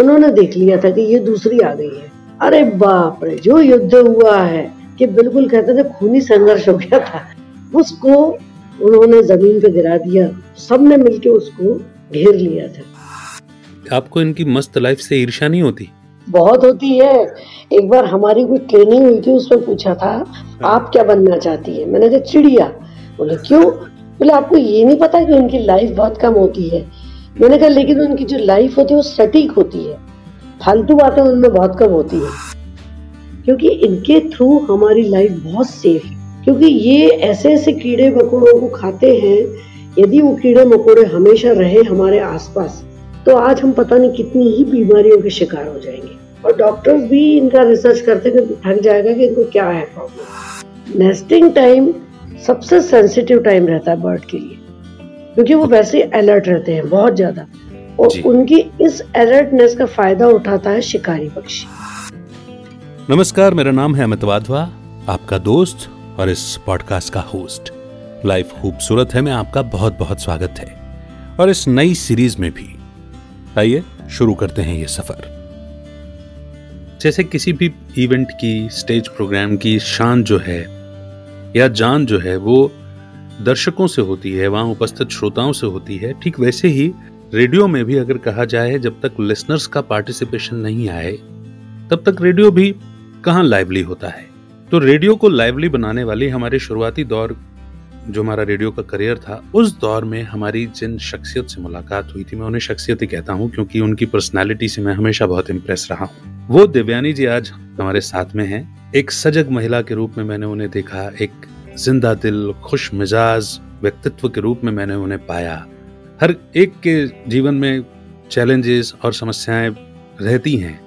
उन्होंने देख लिया था कि ये दूसरी आ गई है। अरे बाप रे जो युद्ध हुआ है कि बिल्कुल कहते थे खूनी संघर्ष हो गया था। उसको उन्होंने ज़मीन पे गिरा दिया सबने मिलके उसको घेर लिया था। आपको इनकी मस्त लाइफ से ईर्ष्या नहीं होती? बहुत होती है। एक बार हमारी कोई ट्रेनिंग हुई थी उसमें पूछा था आप क्या बनना चाहती है? मैंने कहा चिड़िया। बोले क्यों? बोले आपको ये नहीं पता कि उनकी लाइफ बहुत कम होती है। मैंने कहा, लेकिन उनकी जो लाइफ होती है, वो सटीक होती है। फालतू बातें उनमें बहुत कम होती है। क्योंकि इनके थ्रू हमारी लाइफ बहुत सेफ़ है। क्योंकि ये ऐसे ऐसे कीड़े मकोड़ों को खाते हैं, यदि वो कीड़े मकोड़े हमेशा रहे हमारे आसपास तो आज हम पता नहीं कितनी ही बीमारियों के शिकार हो जाएँगे। और डॉक्टर्स भी इनका रिसर्च करते कि थक जाएगा कि इनको क्या है प्रॉब्लम नेस्टिंग टाइम सबसे सेंसिटिव टाइम रहता है बर्ड के लिए। क्योंकि वो वैसे अलर्ट रहते हैं बहुत ज़्यादा। और उनकी इस अलर्टनेस का फ़ायदा उठाता है शिकारी पक्षी। नमस्कार मेरा नाम है अमित वाधवा आपका दोस्त और इस पॉडकास्ट का होस्ट लाइफ खूबसूरत है मैं आपका बहुत बहुत स्वागत है। और इस नई सीरीज़ में भी। आइए शुरू करते हैं ये सफ़र। जैसे किसी भी इवेंट की स्टेज प्रोग्राम की शान जो है या जान जो है वो दर्शकों से होती है, वहाँ उपस्थित श्रोताओं से होती है। ठीक वैसे ही रेडियो में भी अगर कहा जाए, जब तक लिसनर्स का पार्टिसिपेशन नहीं आए, तब तक रेडियो भी कहाँ लाइवली होता है? तो रेडियो को लाइवली बनाने वाली हमारे शुरुआती दौर, जो हमारा रेडियो का करियर था, उस दौर में हमारी जिन शख्सियत से मुलाकात हुई थी, मैं उन्हें शख्सियत ही कहता हूँ, क्योंकि उनकी पर्सनैलिटी से मैं हमेशा बहुत इम्प्रेस रहा हूँ। वो दिव्यानी जी आज हमारे साथ में हैं। एक सजग महिला के रूप में मैंने उन्हें देखा, एक ज़िंदा दिल, खुश मिजाज, व्यक्तित्व के रूप में मैंने उन्हें पाया। हर एक के जीवन में चैलेंजेस और समस्याएँ रहती हैं।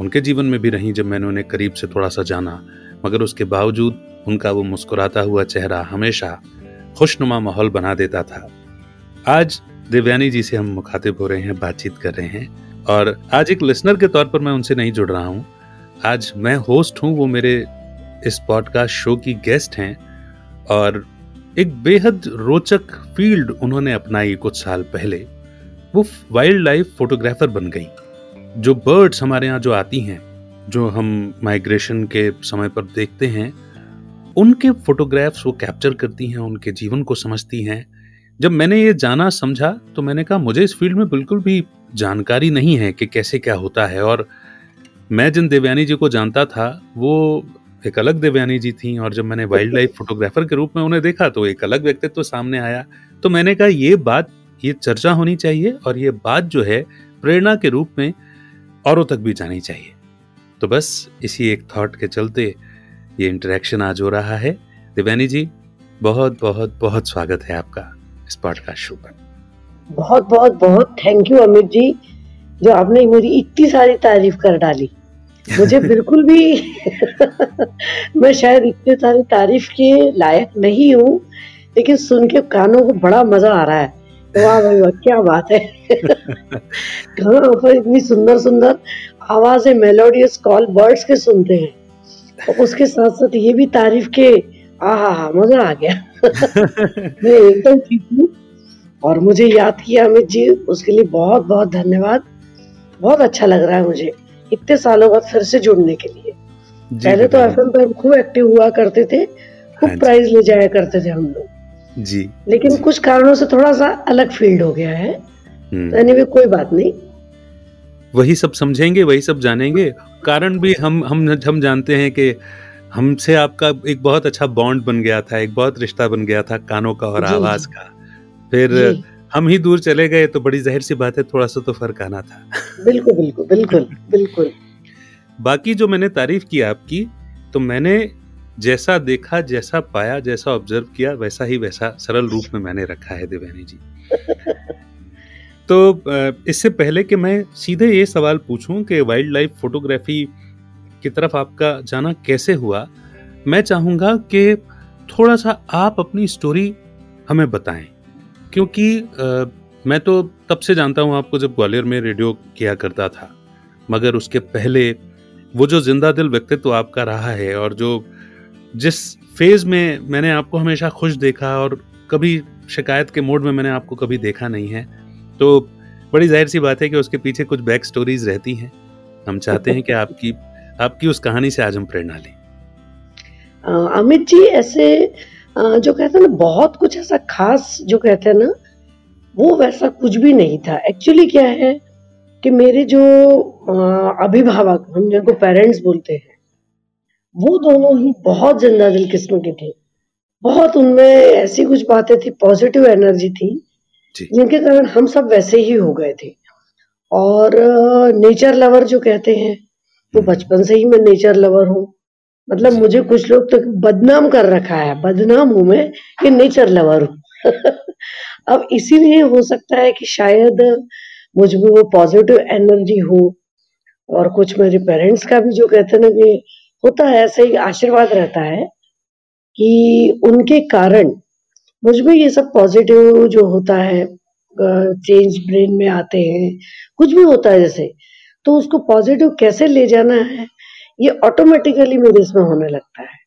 उनके जीवन में भी रहीं जब मैंने उन्हें करीब से थोड़ा सा जाना, मगर उसके बावजूद उनका वो मुस्कुराता हुआ चेहरा हमेशा खुशनुमा माहौल बना देता था। आज दिव्यानी जी से हम मुखातिब हो रहे हैं, बातचीत कर रहे हैं, और आज एक लिसनर के तौर पर मैं उनसे नहीं जुड़ रहा हूँ। आज मैं होस्ट हूँ, वो मेरे इस पॉडकास्ट शो की गेस्ट हैं। और एक बेहद रोचक फ़ील्ड उन्होंने अपनाई कुछ साल पहले। वो वाइल्ड लाइफ फोटोग्राफर बन गई, जो बर्ड्स हमारे यहाँ जो आती हैं, जो हम माइग्रेशन के समय पर देखते हैं, उनके फोटोग्राफ्स वो कैप्चर करती हैं, उनके जीवन को समझती हैं। जब मैंने ये जाना, समझा तो मैंने कहा, मुझे इस फ़ील्ड में बिल्कुल भी जानकारी नहीं है कि कैसे क्या होता है। और मैं जिन देवयानी जी को जानता था, वो एक अलग देवयानी जी थी और जब मैंने वाइल्ड लाइफ फोटोग्राफर के रूप में उन्हें देखा तो एक अलग व्यक्तित्व तो सामने आया। तो मैंने कहा, ये बात, ये चर्चा होनी चाहिए और ये बात जो है, प्रेरणा के रूप में औरों तक भी जानी चाहिए। तो बस इसी एक थॉट के चलते ये इंटरेक्शन आज हो रहा है। दिव्यानी जी, बहुत बहुत बहुत स्वागत है आपका इस पॉडकास्ट शो पर। बहुत बहुत बहुत थैंक यू अमित जी, जो आपने मेरी इतनी सारी तारीफ़ कर डाली। मुझे बिल्कुल भी मैं शायद इतने सारी तारीफ़ के लायक नहीं हूँ लेकिन सुन के कानों को बड़ा मज़ा आ रहा है। वाह भाई वाह क्या बात है। कहाँ पर इतनी सुंदर सुंदर आवाज़ें मेलोडियस कॉल बर्ड्स के सुनते हैं। और उसके साथ साथ ये भी तारीफ़ के आ हा हा मज़ा आ गया। मैं एकदम ठीक हूँ। और मुझे याद किया अमित जी उसके लिए बहुत बहुत धन्यवाद। बहुत अच्छा लग रहा है मुझे। इतने सालों बाद फिर से जुड़ने के लिए। पहले तो एफ़ पर खूब एक्टिव हुआ करते थे खूब हाँ प्राइज ले जाया करते थे हम लोग। जी। लेकिन जी, कुछ कारणों से थोड़ा सा अलग फ़ील्ड हो गया है। Anyway hmm. कोई बात नहीं। वही सब समझेंगे वही सब जानेंगे। कारण भी हम हम हम जानते हैं कि हमसे आपका एक बहुत अच्छा बॉन्ड बन गया था एक बहुत रिश्ता बन गया था कानों का और आवाज़ का। फिर हम ही दूर चले गए तो बड़ी जहर सी बात है थोड़ा सा तो फ़र्क आना था। बिल्कुल बिल्कुल बिल्कुल बिल्कुल। बाकी जो मैंने तारीफ़ की आपकी तो मैंने जैसा देखा जैसा पाया जैसा ऑब्ज़र्व किया वैसा ही वैसा सरल रूप में मैंने रखा है देवयानी जी। तो इससे पहले कि मैं सीधे ये सवाल पूछूँ कि वाइल्ड लाइफ फोटोग्राफी की तरफ़ आपका जाना कैसे हुआ मैं चाहूँगा कि थोड़ा सा आप अपनी स्टोरी हमें बताएँ। क्योंकि आ, मैं तो तब से जानता हूँ आपको जब ग्वालियर में रेडियो किया करता था मगर उसके पहले वो जो ज़िंदा दिल व्यक्तित्व आपका रहा है और जो जिस फ़ेज़ में मैंने आपको हमेशा खुश देखा और कभी शिकायत के मोड में मैंने आपको कभी देखा नहीं है तो बड़ी ज़ाहिर-सी बात है कि उसके पीछे कुछ बैक स्टोरीज़ रहती हैं। हम चाहते हैं कि आपकी आपकी उस कहानी से आज हम प्रेरणा लें। अमित जी ऐसे जो कहते हैं ना बहुत कुछ ऐसा ख़ास जो कहते हैं ना, वो वैसा कुछ भी नहीं था। एक्चुअली क्या है कि मेरे जो अभिभावक हम जिनको पेरेंट्स बोलते हैं, वो दोनों ही बहुत ज़िंदा दिल किस्म के थे। बहुत उनमें ऐसी कुछ बातें थी, पॉज़िटिव एनर्जी थी, जिनके कारण हम सब वैसे ही हो गए थे। और नेचर लवर जो कहते हैं, वो बचपन से ही मैं नेचर लवर हूँ। मतलब मुझे कुछ लोग तो बदनाम कर रखा है, बदनाम हूँ मैं कि नेचर लवर हूँ। अब इसीलिए हो सकता है कि शायद मुझमें वो पॉज़िटिव एनर्जी हो और कुछ मेरे पेरेंट्स का भी जो कहते हैं ना कि होता है ऐसे ही आशीर्वाद रहता है, कि उनके कारण मुझमें ये सब पॉज़िटिव जो होता है चेंज ब्रेन में आते हैं, कुछ भी होता है जैसे, तो उसको पॉज़िटिव कैसे ले जाना है, ये ऑटोमैटिकली मेरे इसमें होने लगता है।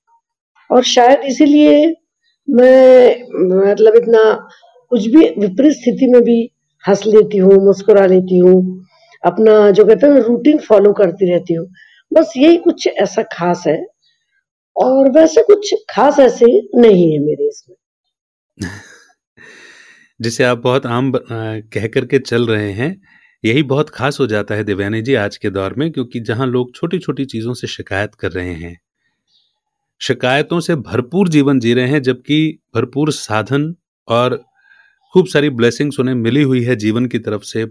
और शायद इसीलिए मैं मतलब इतना कुछ भी विपरीत स्थिति में भी हंस लेती हूँ, मुस्कुरा लेती हूँ, अपना जो कहते हैं रूटीन फ़ॉलो करती रहती हूँ। बस यही कुछ ऐसा ख़ास है और वैसे कुछ ख़ास ऐसे नहीं है मेरे इसमें। जिसे आप बहुत आम कह कर के चल रहे हैं, यही बहुत ख़ास हो जाता है देवयानी जी आज के दौर में क्योंकि जहाँ लोग छोटी-छोटी चीज़ों से शिकायत कर रहे हैं। शिकायतों से भरपूर जीवन जी रहे हैं जबकि भरपूर साधन और खूब सारी ब्लेसिंग्स उन्हें मिली हुई है जीवन की तरफ़ से,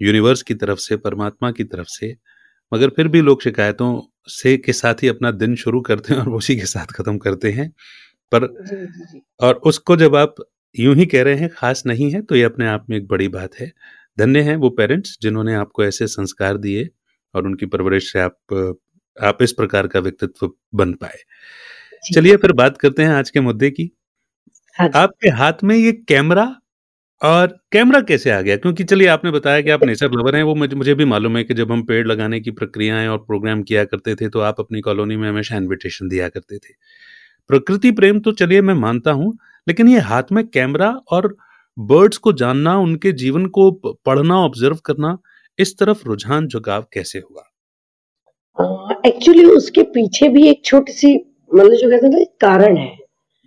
यूनिवर्स की तरफ़ से, परमात्मा की तरफ़ से, मगर फिर भी लोग शिकायतों से के साथ ही अपना दिन शुरू करते हैं और उसी के साथ ख़त्म करते हैं। पर जी, जी, जी। और उसको जब आप यूँ ही कह रहे हैं ख़ास नहीं है, तो ये अपने आप में एक बड़ी बात है। धन्य हैं वो पेरेंट्स जिन्होंने आपको ऐसे संस्कार दिए और उनकी परवरिश से आप आप इस प्रकार का व्यक्तित्व बन पाए। चलिए फिर बात करते हैं आज के मुद्दे की। हाँ आपके हाथ में ये कैमरा और कैमरा कैसे आ गया? क्योंकि चलिए आपने बताया कि आप नेचर लवर हैं, वो मुझे भी मालूम है कि जब हम पेड़ लगाने की प्रक्रियाएँ और प्रोग्राम किया करते थे, तो आप अपनी कॉलोनी में हमेशा इन्विटेशन दिया करते थे। प्रकृति प्रेम तो चलिए मैं मानता हूँ, लेकिन ये हाथ में कैमरा और बर्ड्स को जानना, उनके जीवन को पढ़ना, ऑब्ज़र्व करना, इस तरफ़ रुझान झुकाव कैसे हुआ? एक्चुअली उसके पीछे भी एक छोटी-सी मतलब जो कहते हैं ना कारण है,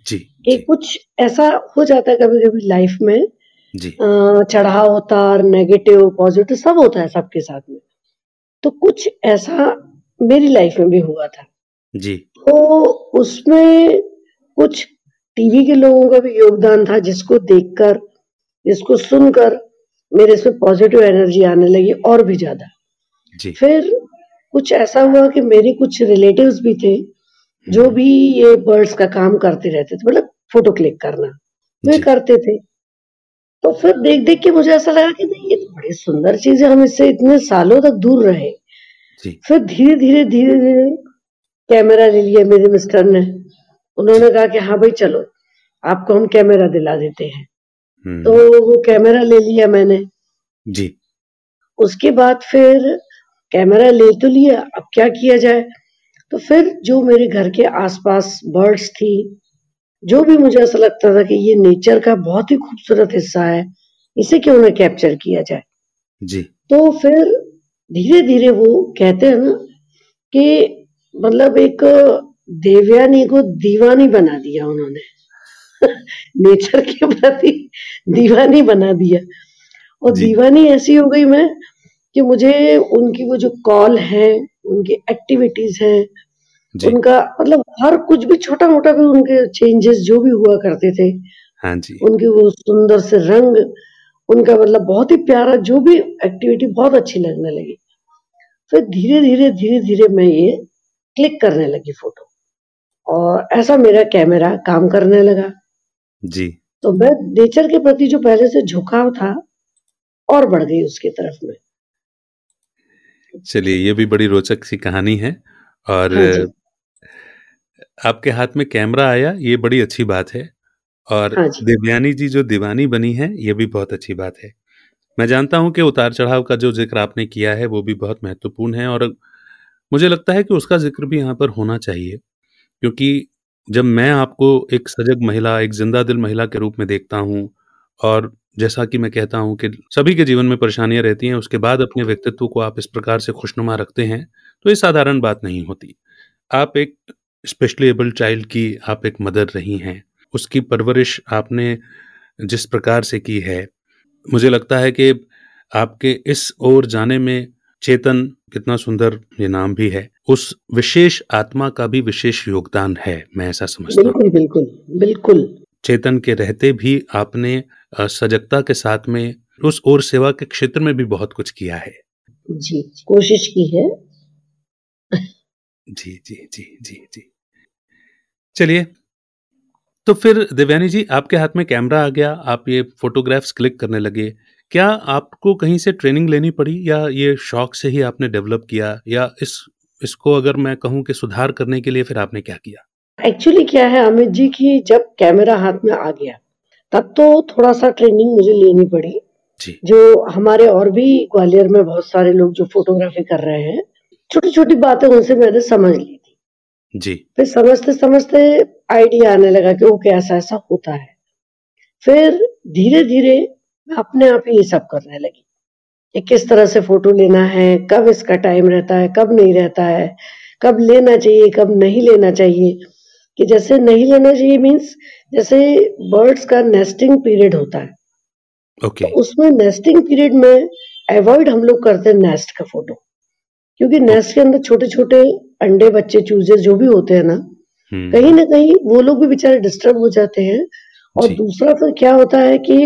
जी, कि जी। कुछ ऐसा हो जाता है कभी-कभी लाइफ़ में जी। अ, चढ़ाव-उतार, नेगेटिव, पॉज़िटिव सब होता है सबके साथ में। तो कुछ ऐसा मेरी लाइफ़ में भी हुआ था। जी। तो उसमें कुछ टीवी के लोगों का भी योगदान था जिसको देखकर, जिसको सुनकर मेरे इसमें पॉज़िटिव एनर्जी आने लगी और भी ज़्यादा। फिर कुछ ऐसा हुआ कि मेरे कुछ रिलेटिव्स भी थे, जो भी ये बर्ड्स का काम करते रहते थे, मतलब फ़ोटो क्लिक करना, वे करते थे। तो फिर देख-देख के मुझे ऐसा लगा कि नहीं ये तो बड़ी सुंदर चीज़ है, हम इससे इतने सालों तक दूर रहे। जी। फिर धीरे-धीरे, धीरे-धीरे कैमरा ले लिया मेरे मिस्टर ने। उन्होंने कहा कि हाँ भाई चलो, आपको हम कैमरा दिला देते हैं। तो वो कैमरा ले लिया मैंने। जी। उसके बाद फिर कैमरा ले तो लिया, अब क्या किया जाए? तो फिर जो मेरे घर के आस-पास बर्ड्स थी, जो भी मुझे ऐसा लगता था कि ये नेचर का बहुत ही खूबसूरत हिस्सा है, इसे क्यों ना कैप्चर किया जाए? जी। तो फिर धीरे-धीरे वो कहते हैं ना कि मतलब एक देवयानी को दीवानी बना दिया उन्होंने। नेचर के प्रति दीवानी बना दिया और दीवानी ऐसी हो गई मैं कि मुझे उनकी वो जो कॉल है, उनकी एक्टिविटीज़ हैं, जी। उनका मतलब हर कुछ भी छोटा-मोटा भी उनके चेंजेज़ जो भी हुआ करते थे, हाँ जी। उनके वो सुंदर से रंग, उनका मतलब बहुत ही प्यारा जो भी एक्टिविटी बहुत अच्छी लगने लगी। फिर धीरे-धीरे, धीरे-धीरे मैं ये क्लिक करने लगी फ़ोटो और ऐसा मेरा कैमरा काम करने लगा। जी। तो मैं नेचर के प्रति जो पहले से झुकाव था, और बढ़ गई उसकी तरफ़ में। चलिए, ये भी बड़ी रोचक सी कहानी है और हाँ आपके हाथ में कैमरा आया, ये बड़ी अच्छी बात है और हाँ जी। देवयानी जी जो दीवानी बनी है ये भी बहुत अच्छी बात है। मैं जानता हूँ कि उतार-चढ़ाव का जो ज़िक्र आपने किया है, वो भी बहुत महत्वपूर्ण है और मुझे लगता है कि उसका ज़िक्र भी यहाँ पर होना चाहिए, क्योंकि जब मैं आपको एक सजग महिला, एक ज़िंदा दिल महिला के रूप में देखता हूँ और जैसा कि मैं कहता हूँ कि सभी के जीवन में परेशानियाँ रहती हैं उसके बाद अपने व्यक्तित्व को आप इस प्रकार से खुशनुमा रखते हैं तो ये साधारण बात नहीं होती। आप एक स्पेशली एबल चाइल्ड की आप एक मदर रही हैं उसकी परवरिश आपने जिस प्रकार से की है मुझे लगता है कि आपके इस ओर जाने में चेतन कितना सुंदर ये नाम भी है। उस विशेष आत्मा का भी विशेष योगदान है मैं ऐसा समझता हूँ। बिल्कुल बिल्कुल बिल्कुल। चेतन के रहते भी आपने सजगता के साथ में उस और सेवा के क्षेत्र में भी बहुत कुछ किया है। जी कोशिश की है। जी जी जी जी जी। चलिए तो फिर दिव्यानी जी आपके हाथ में कैमरा आ गया आप ये फोटोग्राफ्स क्लिक करने लगे। क्या आपको कहीं से ट्रेनिंग लेनी पड़ी या ये शौक से ही आपने डेवलप किया या इस इसको अगर मैं कहूँ कि सुधार करने के लिए फिर आपने क्या किया? एक्चुअली क्या है अमित जी की जब कैमरा हाथ में आ गया तब तो थोड़ा सा ट्रेनिंग मुझे लेनी पड़ी। जी। जो हमारे और भी ग्वालियर में बहुत सारे लोग जो फोटोग्राफी कर रहे हैं छोटी छोटी बातें उनसे मैंने समझ ली थी। जी। फिर समझते समझते आइडिया आने लगा कि ओके ऐसा ऐसा होता है। फिर धीरे धीरे मैं अपने आप ही ये सब करने लगी कि किस तरह से फ़ोटो लेना है कब इसका टाइम रहता है कब नहीं रहता है कब लेना चाहिए कब नहीं लेना चाहिए। कि जैसे नहीं लेना चाहिए मीन्स जैसे बर्ड्स का नेस्टिंग पीरियड होता है। ओके तो उसमें नेस्टिंग पीरियड में अवॉइड हम लोग करते हैं नेस्ट का फ़ोटो क्योंकि नेस्ट के अंदर छोटे छोटे अंडे बच्चे चूजे जो भी होते हैं ना हम्म, कहीं ना कहीं वो लोग भी बेचारे डिस्टर्ब हो जाते हैं। और दूसरा फिर क्या होता है कि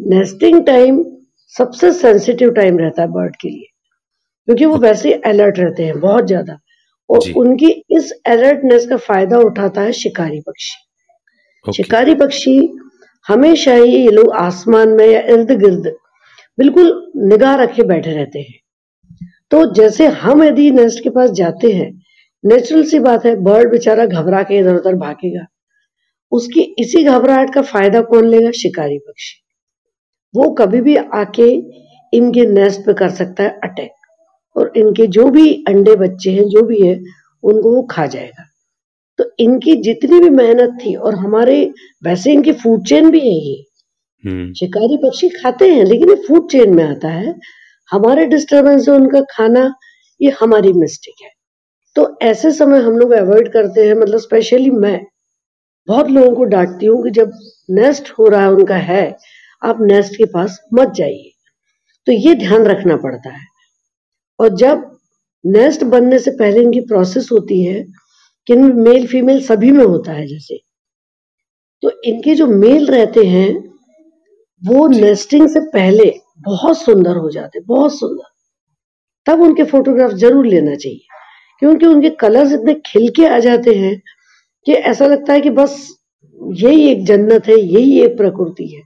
नेस्टिंग टाइम सबसे सेंसिटिव टाइम रहता है बर्ड के लिए। क्योंकि वो वैसे ही अलर्ट रहते हैं बहुत ज़्यादा। और उनकी इस अलर्टनेस का फ़ायदा उठाता है शिकारी पक्षी। शिकारी पक्षी हमेशा ही ये लोग आसमान में या इर्द गिर्द बिल्कुल निगाह रखे बैठे रहते हैं। तो जैसे हम यदि नेस्ट के पास जाते हैं नेचुरल सी बात है बर्ड बेचारा घबरा के इधर उधर भागेगा। उसकी इसी घबराहट का फ़ायदा कौन लेगा? शिकारी पक्षी। वो कभी भी आके इनके नेस्ट पे कर सकता है अटैक और इनके जो भी अंडे बच्चे हैं जो भी है उनको वो खा जाएगा। तो इनकी जितनी भी मेहनत थी और हमारे वैसे इनकी फ़ूड चेन भी है। ये हम्म, शिकारी पक्षी खाते हैं लेकिन ये फ़ूड चेन में आता है। हमारे डिस्टरबेंस से उनका खाना ये हमारी मिस्टेक है। तो ऐसे समय हम लोग अवॉइड करते हैं मतलब स्पेशली मैं। बहुत लोगों को डांटती हूँ कि जब नेस्ट हो रहा है उनका है आप नेस्ट के पास मत जाइए। तो ये ध्यान रखना पड़ता है। और जब नेस्ट बनने से पहले इनकी प्रोसेस होती है कि इनमें मेल फीमेल सभी में होता है जैसे तो इनके जो मेल रहते हैं वो नेस्टिंग से पहले बहुत सुंदर हो जाते बहुत सुंदर। तब उनके फोटोग्राफ ज़रूर लेना चाहिए। क्योंकि उनके कलर्स इतने खिल के आ जाते हैं कि ऐसा लगता है कि बस यही एक जन्नत है यही एक प्रकृति है।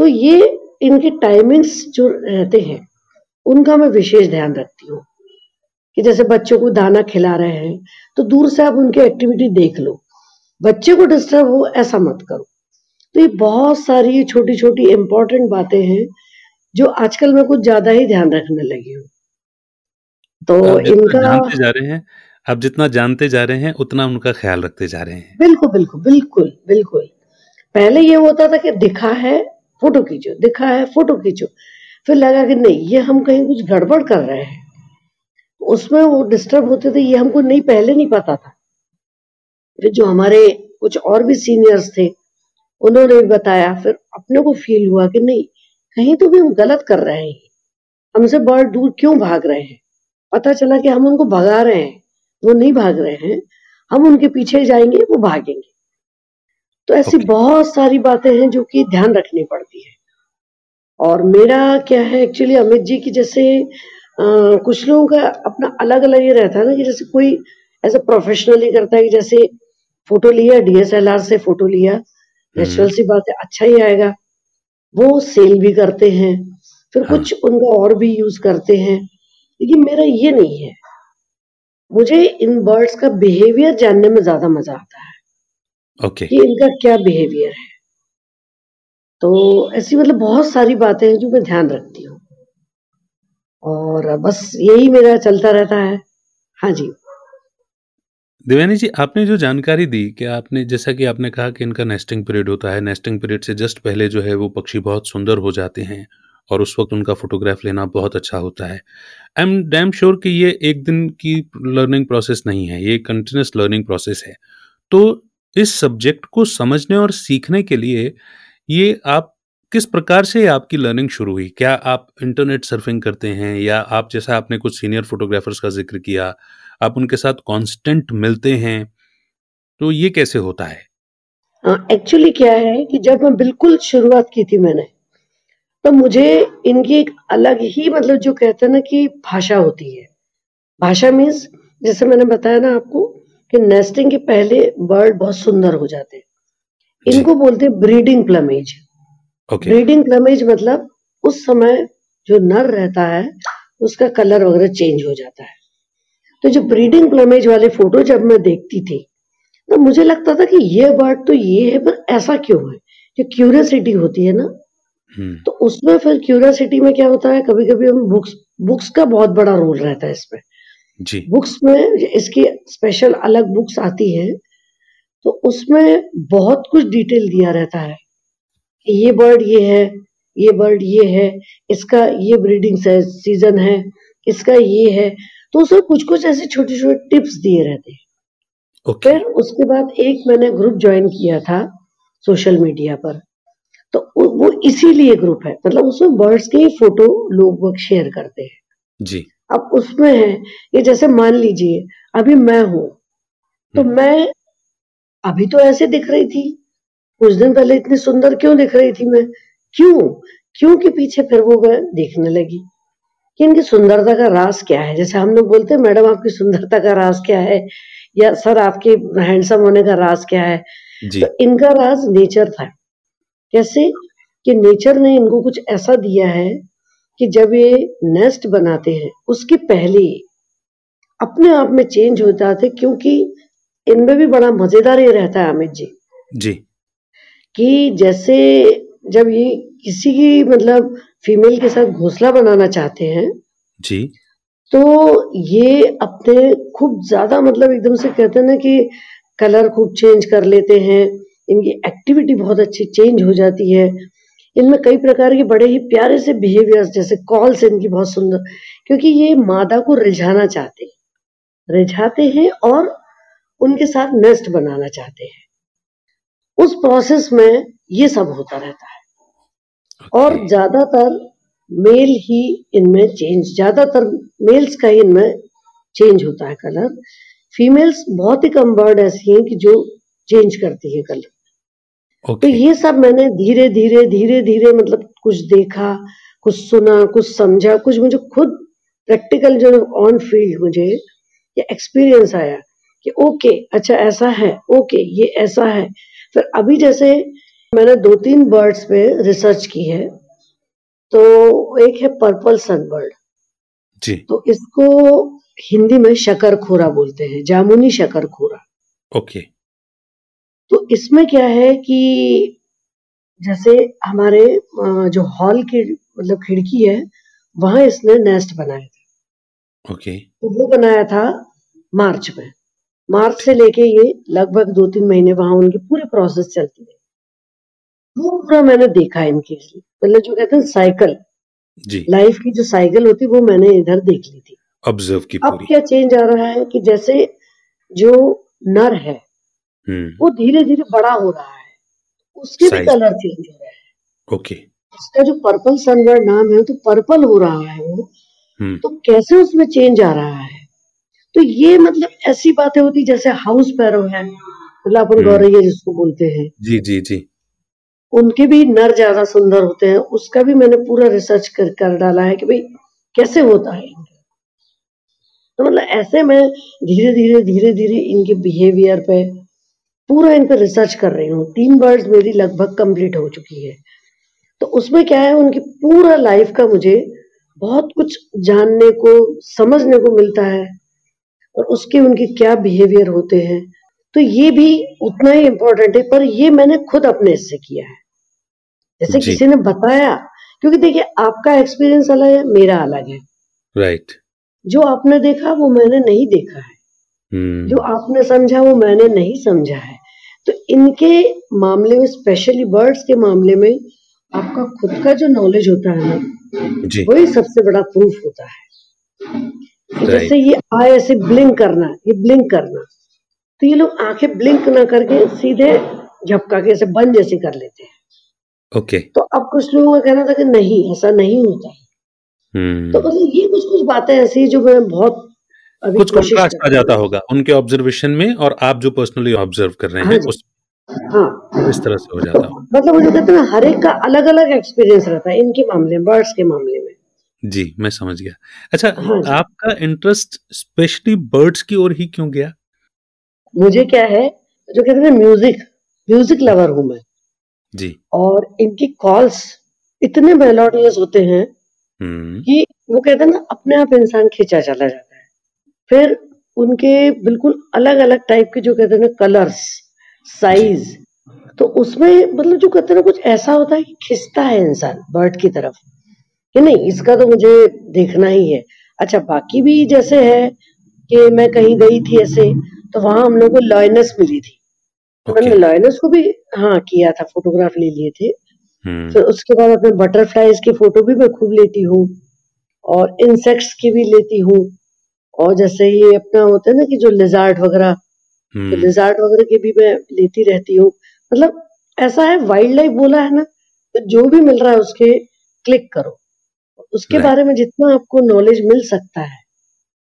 तो ये इनके टाइमिंग्स जो रहते हैं उनका मैं विशेष ध्यान रखती हूँ कि जैसे बच्चों को दाना खिला रहे हैं तो दूर से आप उनकी एक्टिविटी देख लो। बच्चे को डिस्टर्ब हो ऐसा मत करो। तो ये बहुत सारी छोटी छोटी इंपॉर्टेंट बातें हैं जो आजकल मैं कुछ ज़्यादा ही ध्यान रखने लगी हूँ। तो आप इनका जानते जा रहे हैं आप जितना जानते जा रहे हैं उतना उनका ख्याल रखते जा रहे हैं। बिल्कुल बिल्कुल बिल्कुल बिल्कुल। पहले ये होता था कि दिखा है फ़ोटो खींचो, दिखा है, फ़ोटो खींचो। फिर लगा कि नहीं, ये हम कहीं कुछ गड़बड़ कर रहे हैं। उसमें वो डिस्टर्ब होते थे, ये हमको नहीं, पहले नहीं पता था। फिर जो हमारे कुछ और भी सीनियर्स थे, उन्होंने भी बताया, फिर अपने को फील हुआ कि नहीं, कहीं तो भी हम गलत कर रहे हैं। हमसे बर्ड दूर क्यों भाग रहे हैं? पता चला कि हम उनको भगा रहे हैं। वो नहीं भाग रहे हैं। हम उनके पीछे जाएँगे, वो भागेंगे। तो ऐसी Okay. बहुत सारी बातें हैं जो कि ध्यान रखनी पड़ती है। और मेरा क्या है एक्चुअली अमित जी की जैसे अ, कुछ लोगों का अपना अलग अलग ये रहता है ना कि जैसे कोई ऐसे प्रोफेशनली करता है कि जैसे फ़ोटो लिया डीएसएलआर से फ़ोटो लिया नेचुरल सी बात है अच्छा ही आएगा। वो सेल भी करते हैं फिर हाँ। कुछ उनका और भी यूज़ करते हैं। लेकिन मेरा ये नहीं है। मुझे इन बर्ड्स का बिहेवियर जानने में ज़्यादा मज़ा आता है। ओके कि इनका क्या बिहेवियर है। तो ऐसी मतलब बहुत सारी बातें हैं जो मैं ध्यान रखती हूँ। और बस यही मेरा चलता रहता है। हाँ जी। देवानी जी आपने जो जानकारी दी कि आपने जैसा कि आपने कहा कि इनका नेस्टिंग पीरियड होता है नेस्टिंग पीरियड से जस्ट पहले जो है वो पक्षी बहुत सुंदर हो जाते हैं और उस वक्त उनका फोटोग्राफ लेना बहुत अच्छा होता है। आई एम डैम श्योर कि ये एक दिन की लर्निंग प्रोसेस नहीं है ये कंटिन्यूस लर्निंग प्रोसेस है। तो इस सब्जेक्ट को समझने और सीखने के लिए ये आप किस प्रकार से आपकी लर्निंग शुरू हुई? क्या आप इंटरनेट सर्फिंग करते हैं या आप जैसा आपने कुछ सीनियर फोटोग्राफर्स का ज़िक्र किया आप उनके साथ कांस्टेंट मिलते हैं? तो ये कैसे होता है? एक्चुअली हाँ, क्या है कि जब मैं बिल्कुल शुरुआत की थी मैंने तो मुझे इनकी एक अलग ही मतलब जो कहते हैं ना कि भाषा होती है। भाषा मीन्स जैसे मैंने बताया ना आपको कि नेस्टिंग के पहले बर्ड बहुत सुंदर हो जाते हैं। इनको बोलते हैं breeding plumage okay. Breeding plumage मतलब उस समय जो नर रहता है उसका कलर वगैरह चेंज हो जाता है। तो जो ब्रीडिंग प्लमेज वाले फ़ोटो जब मैं देखती थी तो मुझे लगता था कि ये बर्ड तो ये है पर ऐसा क्यों है? जो क्यूरियसिटी होती है ना। हम्म। तो उसमें फिर क्यूरियसिटी में क्या होता है कभी कभी हम बुक्स बुक्स का बहुत बड़ा रोल रहता है इसमें। जी। बुक्स में इसकी स्पेशल अलग बुक्स आती है तो उसमें बहुत कुछ डिटेल दिया रहता है ये बर्ड ये है ये बर्ड ये है इसका ये ब्रीडिंग सीज़न है इसका ये है तो उसमें कुछ कुछ ऐसे छोटे छोटे टिप्स दिए रहते हैं। okay. फिर उसके बाद एक मैंने ग्रुप ज्वाइन किया था सोशल मीडिया पर तो वो इसीलिए ग्रुप है मतलब उसमें बर्ड्स के फ़ोटो लोग शेयर करते हैं। जी। अब उसमें है ये जैसे मान लीजिए अभी मैं हूँ तो हम्म। मैं अभी तो ऐसे दिख रही थी कुछ दिन पहले इतनी सुंदर क्यों दिख रही थी मैं? क्यों? क्यों के पीछे फिर वो मैं देखने लगी? कि इनकी सुंदरता का राज क्या है? जैसे हम लोग बोलते हैं मैडम आपकी सुंदरता का राज क्या है? या सर आपके हैंडसम होने का राज क्या है? जी. तो इनका राज नेचर था। कैसे? कि नेचर ने इनको कुछ ऐसा दिया है कि जब ये नेस्ट बनाते हैं उसके पहले अपने आप में चेंज हो जाते क्योंकि इनमें भी बड़ा मज़ेदार ये रहता है अमित जी। जी। कि जैसे जब ये किसी की मतलब फीमेल के साथ घोसला बनाना चाहते हैं जी। तो ये अपने खूब ज़्यादा मतलब एकदम से कहते हैं ना कि कलर खूब चेंज कर लेते हैं इनकी एक्टिविटी बहुत अच्छी चेंज हो जाती है इनमें कई प्रकार के बड़े ही प्यारे से बिहेवियर्स जैसे कॉल्स इनकी बहुत सुंदर क्योंकि ये मादा को रिझाना चाहते हैं। रिझाते हैं और उनके साथ नेस्ट बनाना चाहते हैं। उस प्रोसेस में ये सब होता रहता है। और ज़्यादातर मेल ही इनमें चेंज ज़्यादातर मेल्स का ही इनमें चेंज होता है कलर फीमेल्स बहुत ही कम बर्ड ऐसी हैं कि जो चेंज करती है कलर तो okay. ये सब मैंने धीरे धीरे धीरे धीरे मतलब कुछ देखा कुछ सुना कुछ समझा कुछ मुझे खुद प्रैक्टिकल जो ऑन फ़ील्ड मुझे ये एक्सपीरियंस आया कि ओके अच्छा ऐसा है ओके ये ऐसा है। फिर अभी जैसे मैंने दो तीन बर्ड्स पे रिसर्च की है तो एक है पर्पल सनबर्ड जी। तो इसको हिंदी में शकर खोरा बोलते हैं जामुनी शकर खोरा ओके तो इसमें क्या है कि जैसे हमारे जो हॉल की मतलब खिड़की है वहाँ इसने नेस्ट बनाया था। ओके। तो वो बनाया था मार्च में। मार्च से लेके ये लगभग दो तीन महीने वहाँ उनकी पूरी प्रोसेस चलती है वो पूरा मैंने देखा है इनकी मतलब जो कहते हैं साइकिल। जी। लाइफ की जो साइकिल होती है वो मैंने इधर देख ली थी। ऑब्ज़र्व की अब क्या चेंज आ रहा है कि जैसे जो नर है। वो धीरे धीरे बड़ा हो रहा है। उसके भी कलर चेंज हो रहे हैं। ओके उसका जो पर्पल सनबर्ड नाम है तो पर्पल हो रहा है वो। हम्म। तो कैसे उसमें चेंज आ रहा है? तो ये मतलब ऐसी बातें होती जैसे हाउस पैरो है मतलब अपन हम्म। गौरैया जिसको बोलते हैं। जी जी जी। उनके भी नर ज़्यादा सुंदर होते हैं। उसका भी मैंने पूरा रिसर्च कर कर डाला है कि भाई कैसे होता है तो मतलब ऐसे मैं धीरे धीरे धीरे धीरे इनके बिहेवियर पे पूरा इन पर रिसर्च कर रही हूँ। तीन बर्ड्स मेरी लगभग कंप्लीट हो चुकी है। तो उसमें क्या है उनकी पूरा लाइफ का मुझे बहुत कुछ जानने को समझने को मिलता है और उसके उनके क्या बिहेवियर होते हैं। तो ये भी उतना ही इम्पोर्टेंट है पर ये मैंने खुद अपने से किया है। जैसे किसी ने बताया क्योंकि देखिए आपका एक्सपीरियंस अलग है मेरा अलग है। Right right. जो आपने देखा वो मैंने नहीं देखा है। हम्म, जो आपने समझा वो मैंने नहीं समझा है। तो इनके मामले में स्पेशली बर्ड्स के मामले में आपका खुद का जो नॉलेज होता है ना वही सबसे बड़ा प्रूफ होता है। जैसे ये आए ऐसे ब्लिंक करना ये ब्लिंक करना तो ये लोग आँखें ब्लिंक ना करके सीधे झपका के ऐसे बंद जैसे कर लेते हैं। ओके। तो अब कुछ लोगों का कहना था कि नहीं ऐसा नहीं होता है। तो हम्म मतलब ये कुछ कुछ बातें ऐसी जो मैं बहुत कुछ कर आ जाता होगा उनके ऑब्जर्वेशन में और आप जो पर्सनली ऑब्ज़र्व कर रहे हाँ हैं उस हाँ। इस तरह से हो जाता हो मतलब जो कहते हैं हर एक का अलग अलग एक्सपीरियंस रहता है इनके मामले में बर्ड्स के मामले में। जी मैं समझ गया। अच्छा हाँ आपका इंटरेस्ट स्पेशली बर्ड्स की ओर ही क्यों गया? मुझे क्या है जो कहते हैं म्यूज़िक म्यूज़िक लवर हूँ मैं। जी। और इनकी कॉल्स इतने मेलोडियस होते हैं हम्म। कि वो कहते हैं ना अपने आप इंसान खींचा चला जाता है। फिर उनके बिल्कुल अलग अलग टाइप के जो कहते हैं ना कलर्स साइज़ तो उसमें मतलब जो कहते हैं ना कुछ ऐसा होता है कि खिंचता है इंसान बर्ड की तरफ़ कि नहीं इसका तो मुझे देखना ही है। अच्छा बाकी भी जैसे है कि मैं कहीं गई थी ऐसे तो वहाँ हम लोग को लॉयनस मिली थी। तो ओके मैंने लॉयनेस को भी हाँ किया था फोटोग्राफ ले लिए थे। हम्म। फिर उसके बाद अपने बटरफ्लाईज की फ़ोटो भी मैं खूब लेती हूँ और इंसेक्ट्स की भी लेती हूँ। और जैसे ये अपना होता है ना कि जो लिजार्ट वगैरह तो हम्म। लिजार्ड वगैरह की भी मैं लेती रहती हूँ। मतलब ऐसा है वाइल्ड लाइफ बोला है ना तो जो भी मिल रहा है उसके क्लिक करो। उसके बारे में जितना आपको नॉलेज मिल सकता है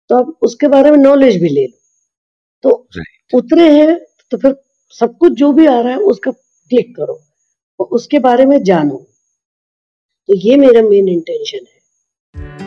तो आप उसके बारे में नॉलेज भी ले लो। तो उतरे हैं तो फिर सब कुछ जो भी आ रहा है उसका क्लिक करो और उसके बारे में जानो। तो ये मेरा मेन इंटेंशन है।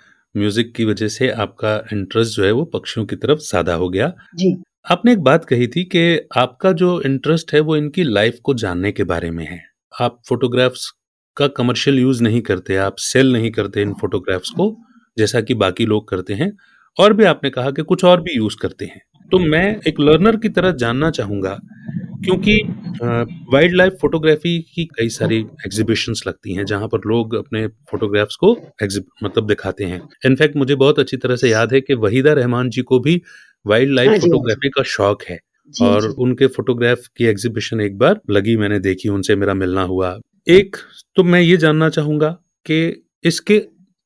म्यूज़िक की वजह से आपका इंटरेस्ट जो है वो पक्षियों की तरफ़ ज़्यादा हो गया। जी। आपने एक बात कही थी कि आपका जो इंटरेस्ट है वो इनकी लाइफ को जानने के बारे में है। आप फोटोग्राफ्स का कमर्शियल यूज़ नहीं करते आप सेल नहीं करते इन फोटोग्राफ्स को जैसा कि बाकी लोग करते हैं। और भी आपने कहा कि कुछ और भी यूज़ करते हैं। तो मैं एक लर्नर की तरह जानना चाहूँगा क्योंकि वाइल्ड लाइफ फोटोग्राफी की कई सारी एग्जीबिशंस लगती हैं जहाँ पर लोग अपने फोटोग्राफ्स को मतलब दिखाते हैं। इनफैक्ट मुझे बहुत अच्छी तरह से याद है कि वहीदा रहमान जी को भी वाइल्ड लाइफ फोटोग्राफी का शौक है। जी और जी उनके फोटोग्राफ की एग्जीबिशन एक बार लगी मैंने देखी उनसे मेरा मिलना हुआ। एक तो मैं ये जानना चाहूँगा कि इसके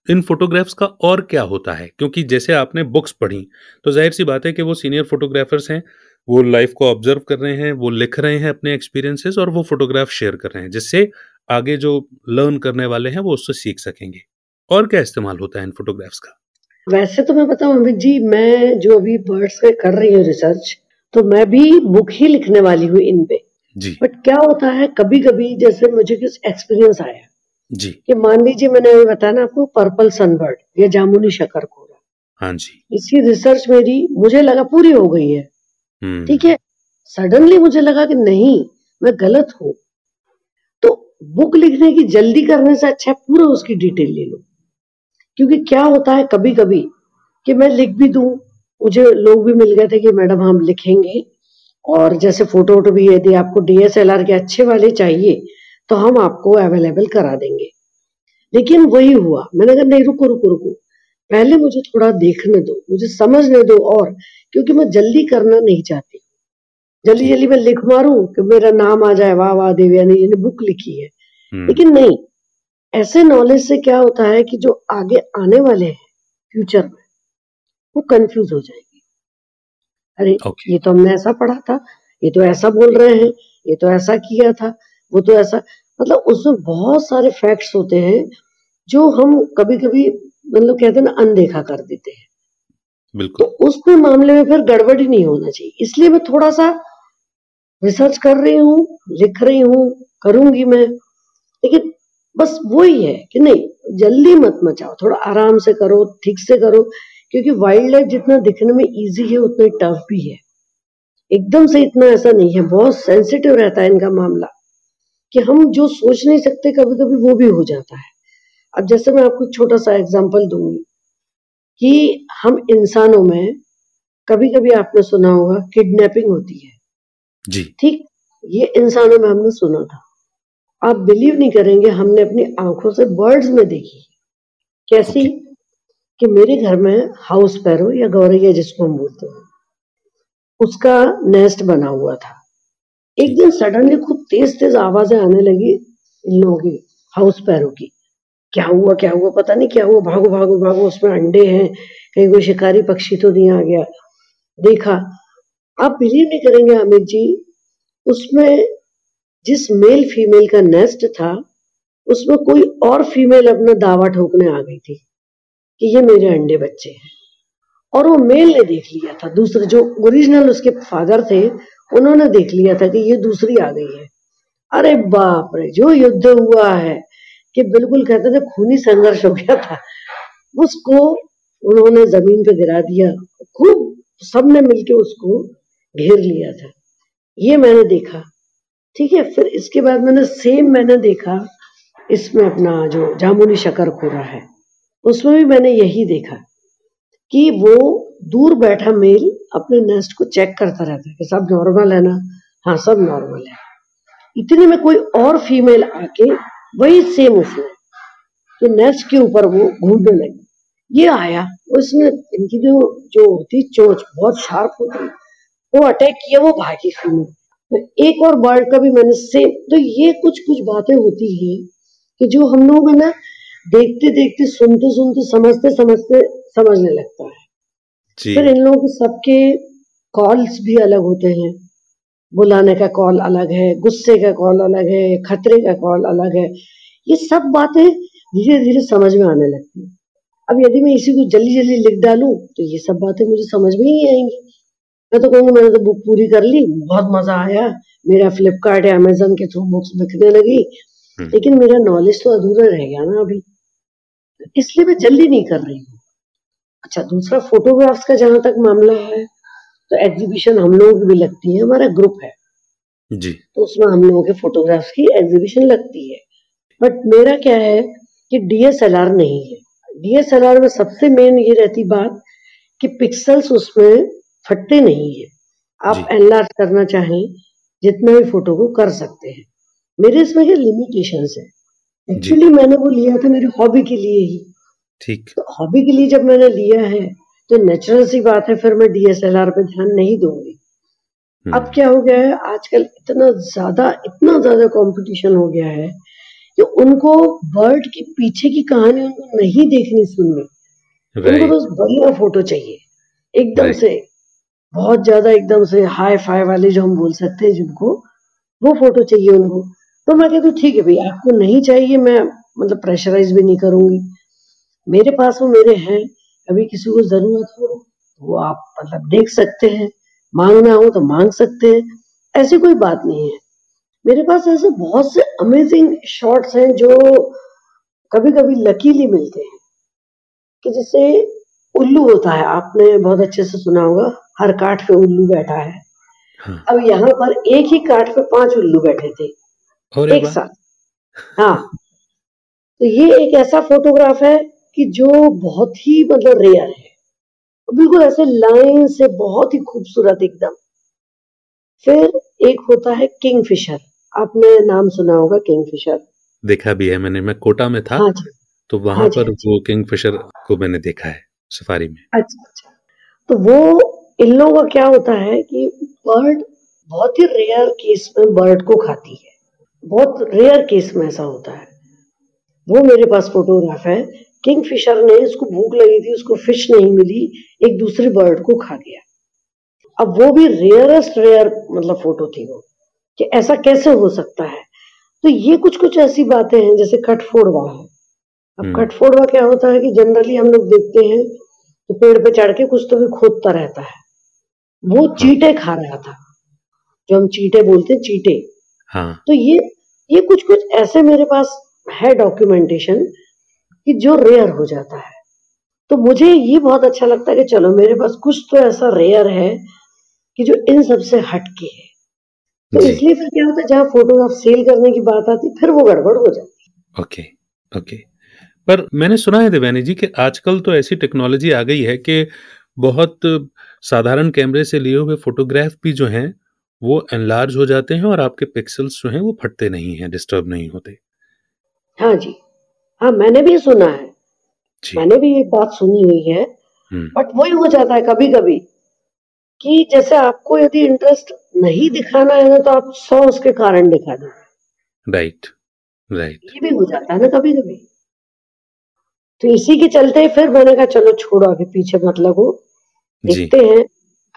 इन फोटोग्राफ्स का और क्या होता है? क्योंकि जैसे आपने बुक्स पढ़ी तो ज़ाहिर सी बात है कि वो सीनियर फोटोग्राफर्स हैं वो लाइफ को ऑब्ज़र्व कर रहे हैं वो लिख रहे हैं अपने एक्सपीरियंसेस और वो फोटोग्राफ शेयर कर रहे हैं जिससे आगे जो लर्न करने वाले हैं वो उससे सीख सकेंगे। और क्या इस्तेमाल होता है इन फोटोग्राफ्स का? वैसे तो मैं बताऊँ अमित जी मैं जो अभी बर्ड्स पे कर रही हूँ रिसर्च तो मैं भी बुक ही लिखने वाली हूँ इन पे। जी। बट क्या होता है कभी कभी जैसे मुझे कुछ एक्सपीरियंस आया जी। कि मान लीजिए मैंने अभी बताया ना आपको पर्पल सनबर्ड या जामुनी शकरकोरा हाँ जी। इसकी रिसर्च मेरी मुझे लगा पूरी हो गई है। हम्म। ठीक है? सडनली मुझे लगा कि नहीं, मैं गलत हूँ। तो बुक लिखने की जल्दी करने से अच्छा है, पूरा उसकी डिटेल ले लो। क्योंकि क्या होता है कभी कभी कि मैं लिख भी दूँ, मुझे लोग भी मिल गए थे कि मैडम हम लिखेंगे, और जैसे फ़ोटो वोटो भी यदि आपको डीएसएलआर के अच्छे वाले चाहिए तो हम आपको अवेलेबल करा देंगे। लेकिन वही हुआ। मैंने कहा, नहीं, रुको रुको रुको। पहले मुझे थोड़ा देखने दो मुझे समझने दो और क्योंकि मैं जल्दी करना नहीं चाहती। जल्दी जल्दी मैं लिख मारूं कि मेरा नाम आ जाए वाह वाह देवयानी जी ने बुक लिखी है। हम्म। लेकिन नहीं ऐसे नॉलेज से क्या होता है कि जो आगे आने वाले हैं फ्यूचर में वो कंफ्यूज हो जाएँगे। अरे ओके ये तो हमने ऐसा पढ़ा था ये तो ऐसा बोल रहे हैं ये तो ऐसा किया था वो तो ऐसा। मतलब उसमें बहुत सारे फैक्ट्स होते हैं जो हम कभी कभी मतलब कहते हैं ना अनदेखा कर देते हैं। तो बिल्कुल उसके मामले में फिर गड़बड़ ही नहीं होना चाहिए। इसलिए मैं थोड़ा सा रिसर्च कर रही हूँ लिख रही हूँ करूँगी मैं। लेकिन बस वही है कि नहीं जल्दी मत मचाओ थोड़ा आराम से करो ठीक से करो क्योंकि वाइल्ड लाइफ जितना दिखने में इजी है उतना टफ भी है। एकदम से इतना ऐसा नहीं है बहुत सेंसिटिव रहता है इनका मामला कि हम जो सोच नहीं सकते कभी कभी वो भी हो जाता है। अब जैसे मैं आपको एक छोटा सा एग्ज़ाम्पल दूँगी कि हम इंसानों में कभी कभी आपने सुना होगा किडनैपिंग होती है। जी। ठीक? ये इंसानों में हमने सुना था। आप बिलीव नहीं करेंगे हमने अपनी आँखों से बर्ड्स में देखी। कैसी? कि मेरे घर में हाउस पैरो या गौरैया जिसको हम बोलते हैं उसका नेस्ट बना हुआ था। एक दिन सडनली खूब तेज तेज आवाज़ें आने लगी इन लोगों की हाउस पैरों की। क्या हुआ क्या हुआ, पता नहीं क्या हुआ, भागो भागो भागो, उसमें अंडे हैं, कहीं कोई शिकारी पक्षी तो नहीं आ गया। देखा, आप बिलीव नहीं करेंगे अमित जी, उसमें जिस मेल फीमेल का नेस्ट था, उसमें कोई और फीमेल अपना दावा ठोकने आ गई थी कि ये मेरे अंडे बच्चे हैं। और वो मेल ने देख लिया था, दूसरे जो ओरिजिनल उसके फादर थे, उन्होंने देख लिया था कि ये दूसरी आ गई है। अरे बाप रे, जो युद्ध हुआ है कि बिल्कुल कहते थे, खूनी संघर्ष हो गया था। उसको उन्होंने ज़मीन पे गिरा दिया। खूब सबने मिलके उसको घेर लिया था। ये मैंने देखा। ठीक है, फिर इसके बाद मैंने सेम मैंने देखा, इसमें अपना जो जामुनी शकर खोरा है, उसमें भी मैंने यही देखा कि वो दूर बैठा मेल अपने नेस्ट को चेक करता रहता है कि सब नॉर्मल है ना? हाँ सब नॉर्मल है। इतने में कोई और फीमेल आके वही सेम उसमें। तो नेस्ट के ऊपर वो घूमने लगी। ये आया उसने इनकी जो जो होती चोच बहुत शार्प होती वो अटैक किया वो भागी फीमेल तो एक और बर्ड का भी मैंने सेम तो ये कुछ कुछ बातें होती है कि जो हम लोग है ना देखते देखते सुनते सुनते समझते समझते समझने लगता है। फिर इन लोगों के सबके कॉल्स भी अलग होते हैं। बुलाने का कॉल अलग है गुस्से का कॉल अलग है खतरे का कॉल अलग है। ये सब बातें धीरे धीरे समझ में आने लगती है। अब यदि मैं इसी को जल्दी जल्दी लिख डालू तो ये सब बातें मुझे समझ में ही आएँगी। मैं तो कहूँगी मैंने तो बुक पूरी कर ली बहुत मज़ा आया। मेरा फ्लिपकार्ट या अमेजोन के थ्रू बुक्स बिकने लगी। हम्म। लेकिन मेरा नॉलेज तो अधूरा रह गया ना अभी। इसलिए मैं जल्दी नहीं कर रही हूँ। अच्छा दूसरा फोटोग्राफ्स का जहाँ तक मामला है तो एग्जीबिशन हम लोगों की भी लगती है हमारा ग्रुप है। जी। तो उसमें हम लोगों के फोटोग्राफ्स की एग्जीबिशन लगती है। बट मेरा क्या है कि डीएसएलआर नहीं है। डीएसएलआर में सबसे मेन ये रहती बात कि पिक्सल्स उसमें फटते नहीं है। आप एनलार्ज करना चाहें जितना भी फ़ोटो को कर सकते हैं। मेरे इसमें क्या लिमिटेशन है। एक्चुअली मैंने वो लिया था मेरी हॉबी के लिए ही। ठीक। तो हॉबी के लिए जब मैंने लिया है तो नेचुरल सी बात है फिर मैं डीएसएलआर पे ध्यान नहीं दूँगी। अब हम्म। क्या हो गया है आजकल इतना ज़्यादा इतना ज़्यादा कंपटीशन हो गया है कि उनको बर्ड के पीछे की कहानी उनको नहीं देखनी सुननी। उनको बस बढ़िया फ़ोटो चाहिए। एकदम से बहुत ज़्यादा एकदम से हाई फाई वाले जो हम बोल सकते हैं जिनको वो फ़ोटो चाहिए उनको। तो मैं कहती हूँ ठीक है भाई आपको नहीं चाहिए मैं मतलब प्रेशराइज भी नहीं करूँगी। मेरे पास वो मेरे हैं कभी किसी को ज़रूरत हो वो आप मतलब देख सकते हैं। मांगना हो तो मांग सकते हैं। ऐसी कोई बात नहीं है। मेरे पास ऐसे बहुत से अमेजिंग शॉट्स हैं जो कभी कभी लकीली मिलते हैं। कि जैसे उल्लू होता है आपने बहुत अच्छे से सुना होगा हर काठ पे उल्लू बैठा है। हाँ। अब यहाँ पर एक ही काठ पे पाँच उल्लू बैठे थे एक साथ। हाँ। तो ये एक ऐसा फोटोग्राफ है कि जो बहुत ही मतलब रेयर है। बिल्कुल ऐसे लाइन से बहुत ही खूबसूरत एकदम। फिर एक होता है किंग फिशर आपने नाम सुना होगा किंग फिशर देखा भी है मैंने मैं कोटा में था हाँ तो वहाँ हाँ पर वो किंग फिशर को मैंने देखा है सफारी में। अच्छा अच्छा। तो वो इन लोगों का क्या होता है कि बर्ड बहुत ही रेयर केस में बर्ड को खाती है। बहुत रेयर केस में ऐसा होता है। वो मेरे पास फोटोग्राफ है। किंग फिशर ने उसको भूख लगी थी उसको फ़िश नहीं मिली एक दूसरे बर्ड को खा गया अब वो भी रेयरेस्ट रेयर मतलब फ़ोटो थी वो कि ऐसा कैसे हो सकता है तो ये कुछ कुछ ऐसी बातें हैं जैसे कटफोड़वा है अब हम्म। कटफोड़वा क्या होता है कि जनरली हम लोग देखते हैं तो पेड़ पे चढ़ के कुछ तो भी खोदता रहता है वो हाँ। चीटे खा रहा था जो हम चीटे बोलते हैं चीटे हाँ। तो ये ये कुछ कुछ ऐसे मेरे पास है डॉक्यूमेंटेशन कि जो रेयर हो जाता है। तो मुझे ये बहुत अच्छा लगता है कि चलो मेरे पास कुछ तो ऐसा रेयर है कि जो इन सबसे हटके है। तो इसलिए फिर क्या होता है जहाँ फोटोग्राफ सेल करने की बात आती फिर वो गड़बड़ हो जाती ओके ओके। पर मैंने सुना है देवयानी जी कि आजकल तो ऐसी टेक्नोलॉजी आ गई है कि बहुत साधारण कैमरे से लिए हुए फोटोग्राफ भी जो हैं वो एनलार्ज हो जाते हैं और आपके पिक्सल्स जो हैं वो फटते नहीं हैं डिस्टर्ब नहीं होते। हाँ जी। हाँ मैंने भी सुना है। जी। मैंने भी एक बात सुनी हुई है। हम्म। बट वही हो जाता है कभी कभी कि जैसे आपको यदि इंटरेस्ट नहीं दिखाना है ना तो आप सौ उसके कारण दिखा दो। राइट राइट ये भी हो जाता है ना कभी कभी तो इसी के चलते फिर मैंने कहा चलो छोड़ो अभी पीछे मत लगो। जी। देखते हैं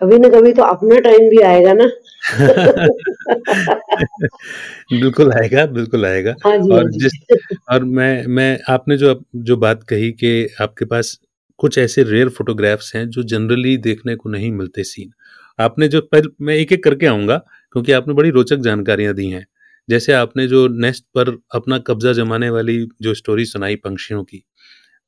कभी ना कभी तो अपना टाइम भी आएगा ना। बिल्कुल आएगा बिल्कुल आएगा। हाँ जी हाँ और जी। जिस और मैं मैं आपने जो जो बात कही कि आपके पास कुछ ऐसे रेयर फोटोग्राफ्स हैं जो जनरली देखने को नहीं मिलते सीन आपने जो पहले मैं एक एक करके आऊँगा क्योंकि आपने बड़ी रोचक जानकारियाँ दी हैं। जैसे आपने जो नेस्ट पर अपना कब्जा जमाने वाली जो स्टोरी सुनाई पंक्षियों की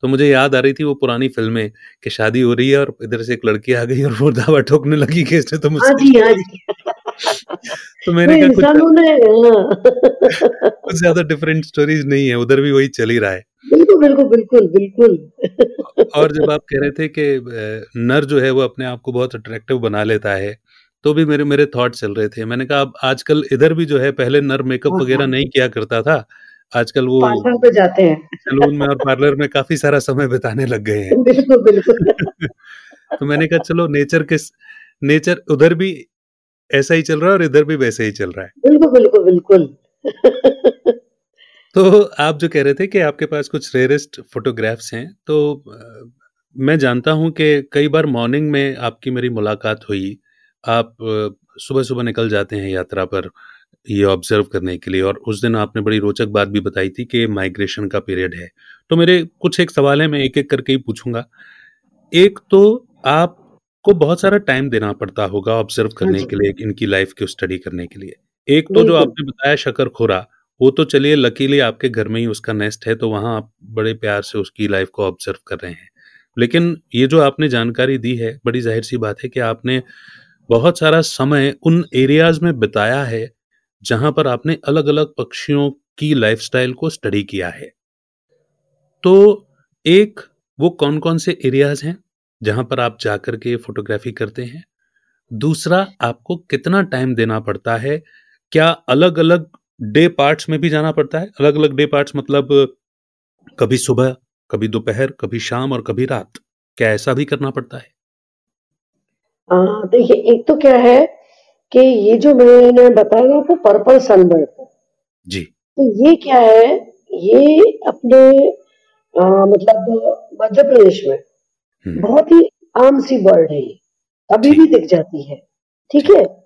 तो मुझे याद आ रही थी वो पुरानी फ़िल्में कि शादी हो रही है और इधर से एक लड़की आ गई और वो दावा ठोकने लगी कि इसने तो हाँ मुझसे जी। हाँ तो मैंने कहा कुछ हाँ। कुछ ज़्यादा डिफरेंट स्टोरीज नहीं है उधर भी वही चल ही रहा है। बिल्कुल बिल्कुल बिल्कुल बिल्कुल। और जब आप कह रहे थे कि नर जो है वो अपने आप को बहुत अट्रैक्टिव बना लेता है तो भी मेरे मेरे थॉट चल रहे थे। मैंने कहा अब आजकल इधर भी जो है पहले नर मेकअप हाँ वगैरह हाँ नहीं किया करता था आजकल वो पार्लर पे जाते हैं। सैलून में और पार्लर में काफ़ी सारा समय बिताने लग गए हैं। बिल्कुल बिल्कुल। तो मैंने कहा चलो नेचर के नेचर उधर भी ऐसा ही चल रहा है और इधर भी वैसे ही चल रहा है। बिल्कुल बिल्कुल बिल्कुल। तो आप जो कह रहे थे कि आपके पास कुछ रेयरेस्ट फोटोग्राफ्स हैं तो मैं जानता हूँ कि कई बार मॉर्निंग में आपकी मेरी मुलाकात हुई आप सुबह सुबह निकल जाते हैं यात्रा पर ये ऑब्ज़र्व करने के लिए और उस दिन आपने बड़ी रोचक बात भी बताई थी कि माइग्रेशन का पीरियड है। तो मेरे कुछ एक सवाल है मैं एक एक करके ही पूछूँगा। एक तो आपको बहुत सारा टाइम देना पड़ता होगा ऑब्ज़र्व हाँ करने के लिए इनकी लाइफ की स्टडी करने के लिए। एक तो जो आपने बताया शकर खोरा वो तो चलिए लकीली आपके घर में ही उसका नेस्ट है तो वहाँ आप बड़े प्यार से उसकी लाइफ को ऑब्ज़र्व कर रहे हैं। लेकिन ये जो आपने जानकारी दी है बड़ी ज़ाहिर सी बात है कि आपने बहुत सारा समय उन एरियाज़ में बिताया है जहाँ पर आपने अलग अलग पक्षियों की लाइफस्टाइल को स्टडी किया है। तो एक, वो कौन कौन से एरियाज़ हैं जहाँ पर आप जाकर के फोटोग्राफी करते हैं? दूसरा, आपको कितना टाइम देना पड़ता है? क्या अलग अलग डे पार्ट्स में भी जाना पड़ता है? अलग अलग डे पार्ट्स मतलब कभी सुबह, कभी दोपहर, कभी शाम और कभी रात। क्या ऐसा भी करना पड़ता है? देखिए, एक तो क्या है कि ये जो मैंने बताया आपको पर्पल सनबर्ड जी। तो ये क्या है? ये अपने आ, मतलब मध्य प्रदेश में हम्म। बहुत ही आम सी बर्ड है ये। अभी भी दिख जाती है। ठीक है?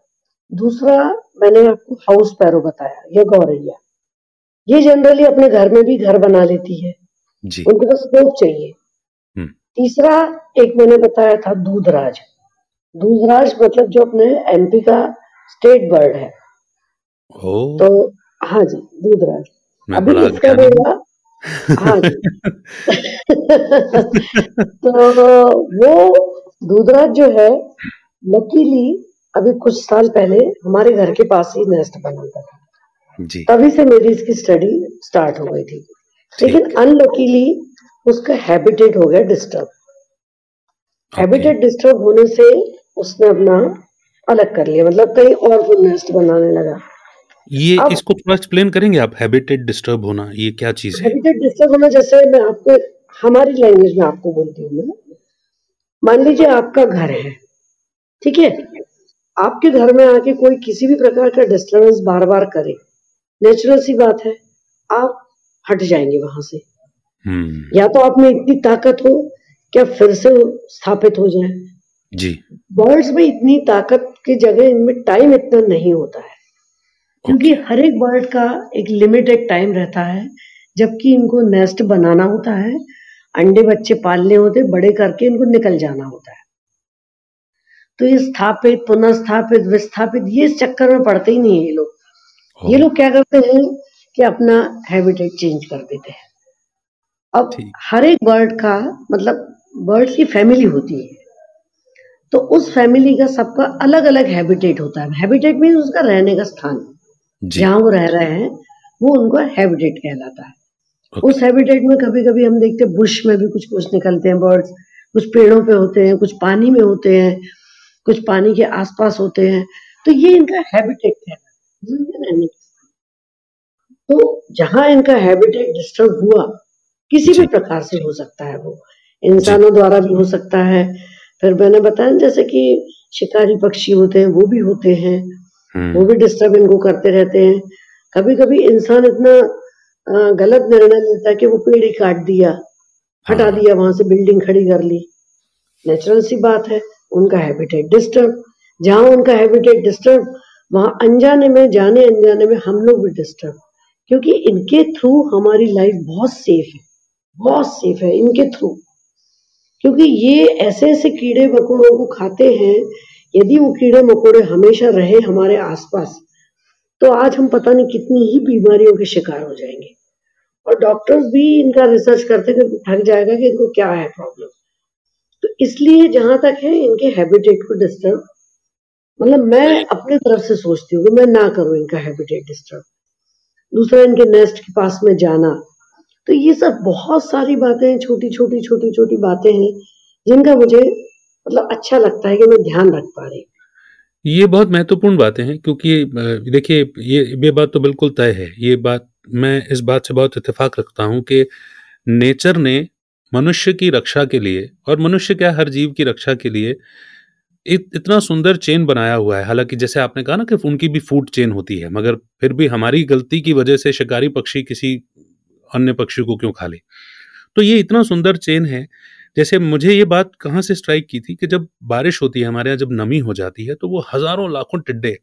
दूसरा मैंने आपको हाउस पैरो बताया ये गौरैया। ये जनरली अपने घर में भी घर बना लेती है। जी। उनको बस स्कोप चाहिए। हम्म। तीसरा एक मैंने बताया था दूधराज। दूधराज मतलब जो अपने एमपी का स्टेट बर्ड है। ओ। तो हाँ जी दूधराज अभी इसका रहेगा हाँ जी। तो वो दूधराज जो है लकीली अभी कुछ साल पहले हमारे घर के पास ही नेस्ट बनाता था। जी। तभी से मेरी इसकी स्टडी स्टार्ट हो गई थी। लेकिन अनलकीली उसका हैबिटेट हो गया डिस्टर्ब हैबिटेट डिस्टर्ब होने से उसने अपना अलग कर लिया मतलब कहीं और वो नेस्ट बनाने लगा। ये अब इसको थोड़ा एक्सप्लेन करेंगे आप हैबिटेट डिस्टर्ब होना ये क्या चीज़ है? हैबिटेट डिस्टर्ब होना जैसे मैं आपको हमारी लैंग्वेज में आपको बोलती हूँ मैं। मान लीजिए आपका घर है ठीक है? आपके घर में आके कोई किसी भी प्रकार का डिस्टर्बेंस बार बार करे नेचुरल सी बात है आप हट जाएँगे वहाँ से। हम्म। या तो आप में इतनी ताकत हो क्या फिर से स्थापित हो जाए। जी। बर्ड्स में इतनी ताकत की जगह इनमें टाइम इतना नहीं होता है। क्योंकि हर एक बर्ड का एक लिमिटेड टाइम रहता है जबकि इनको नेस्ट बनाना होता है अंडे बच्चे पालने होते बड़े करके इनको निकल जाना होता है। तो ये स्थापित पुनर्स्थापित विस्थापित ये इस चक्कर में पड़ते ही नहीं है ये लोग। ये लोग क्या करते हैं कि अपना हैबिटेट चेंज कर देते हैं। अब हर एक बर्ड का मतलब बर्ड्स की फैमिली होती है। तो उस फैमिली का सबका अलग अलग हैबिटेट होता है। हैबिटेट मीन उसका रहने का स्थान। जहाँ वो रह रहे हैं वो उनका हैबिटेट कहलाता है। okay. उस हैबिटेट में कभी कभी हम देखते हैं बुश में भी कुछ कुछ निकलते हैं बर्ड्स कुछ पेड़ों पे होते हैं कुछ पानी में होते हैं कुछ पानी के आसपास होते हैं। तो ये इनका हैबिटेट है तो जहाँ इनका हैबिटेट डिस्टर्ब हुआ किसी भी प्रकार से हो सकता है वो। इंसानों द्वारा भी हो सकता है फिर मैंने बताया जैसे कि शिकारी पक्षी होते हैं वो भी होते हैं। हम्म। वो भी डिस्टर्ब इनको करते रहते हैं। कभी कभी इंसान इतना गलत निर्णय लेता है कि वो पेड़ ही काट दिया हटा हाँ। दिया वहाँ से बिल्डिंग खड़ी कर ली। नेचुरल सी बात है उनका हैबिटेट डिस्टर्ब जहाँ उनका हैबिटेट डिस्टर्ब वहाँ अनजाने में जाने अनजाने में हम लोग भी डिस्टर्ब क्योंकि इनके थ्रू हमारी लाइफ बहुत सेफ़ है बहुत सेफ़ है इनके थ्रू क्योंकि ये ऐसे ऐसे कीड़े मकोड़ों को खाते हैं, यदि वो कीड़े मकोड़े हमेशा रहे हमारे आसपास तो आज हम पता नहीं कितनी ही बीमारियों के शिकार हो जाएँगे। और डॉक्टर्स भी इनका रिसर्च करते कि थक जाएगा कि इनको क्या है प्रॉब्लम। तो इसलिए जहाँ तक है, इनके हैबिटेट को डिस्टर्ब मतलब मैं अपने तरफ़ से सोचती हूँ कि मैं ना करूँ इनका हैबिटेट डिस्टर्ब। दूसरा, इनके नेस्ट के पास में जाना तो ये सब बहुत सारी बातें हैं छोटी छोटी छोटी छोटी बातें हैं जिनका मुझे मतलब अच्छा लगता है कि मैं ध्यान रख पा रही ये बहुत महत्वपूर्ण बातें हैं क्योंकि देखिए ये ये बात तो बिल्कुल तय है। ये बात मैं इस बात से बहुत इत्तेफाक रखता हूँ कि नेचर ने मनुष्य की रक्षा के लिए और मनुष्य क्या हर जीव की रक्षा के लिए इत, इतना सुंदर चेन बनाया हुआ है। हालाँकि जैसे आपने कहा ना कि उनकी भी फ़ूड चेन होती है मगर फिर भी हमारी गलती की वजह से शिकारी पक्षी किसी अन्य पक्षी को क्यों खा ले? तो ये इतना सुंदर चेन है जैसे मुझे ये बात कहाँ से स्ट्राइक की थी कि जब बारिश होती है हमारे यहाँ जब नमी हो जाती है तो वो हज़ारों लाखों टिड्डे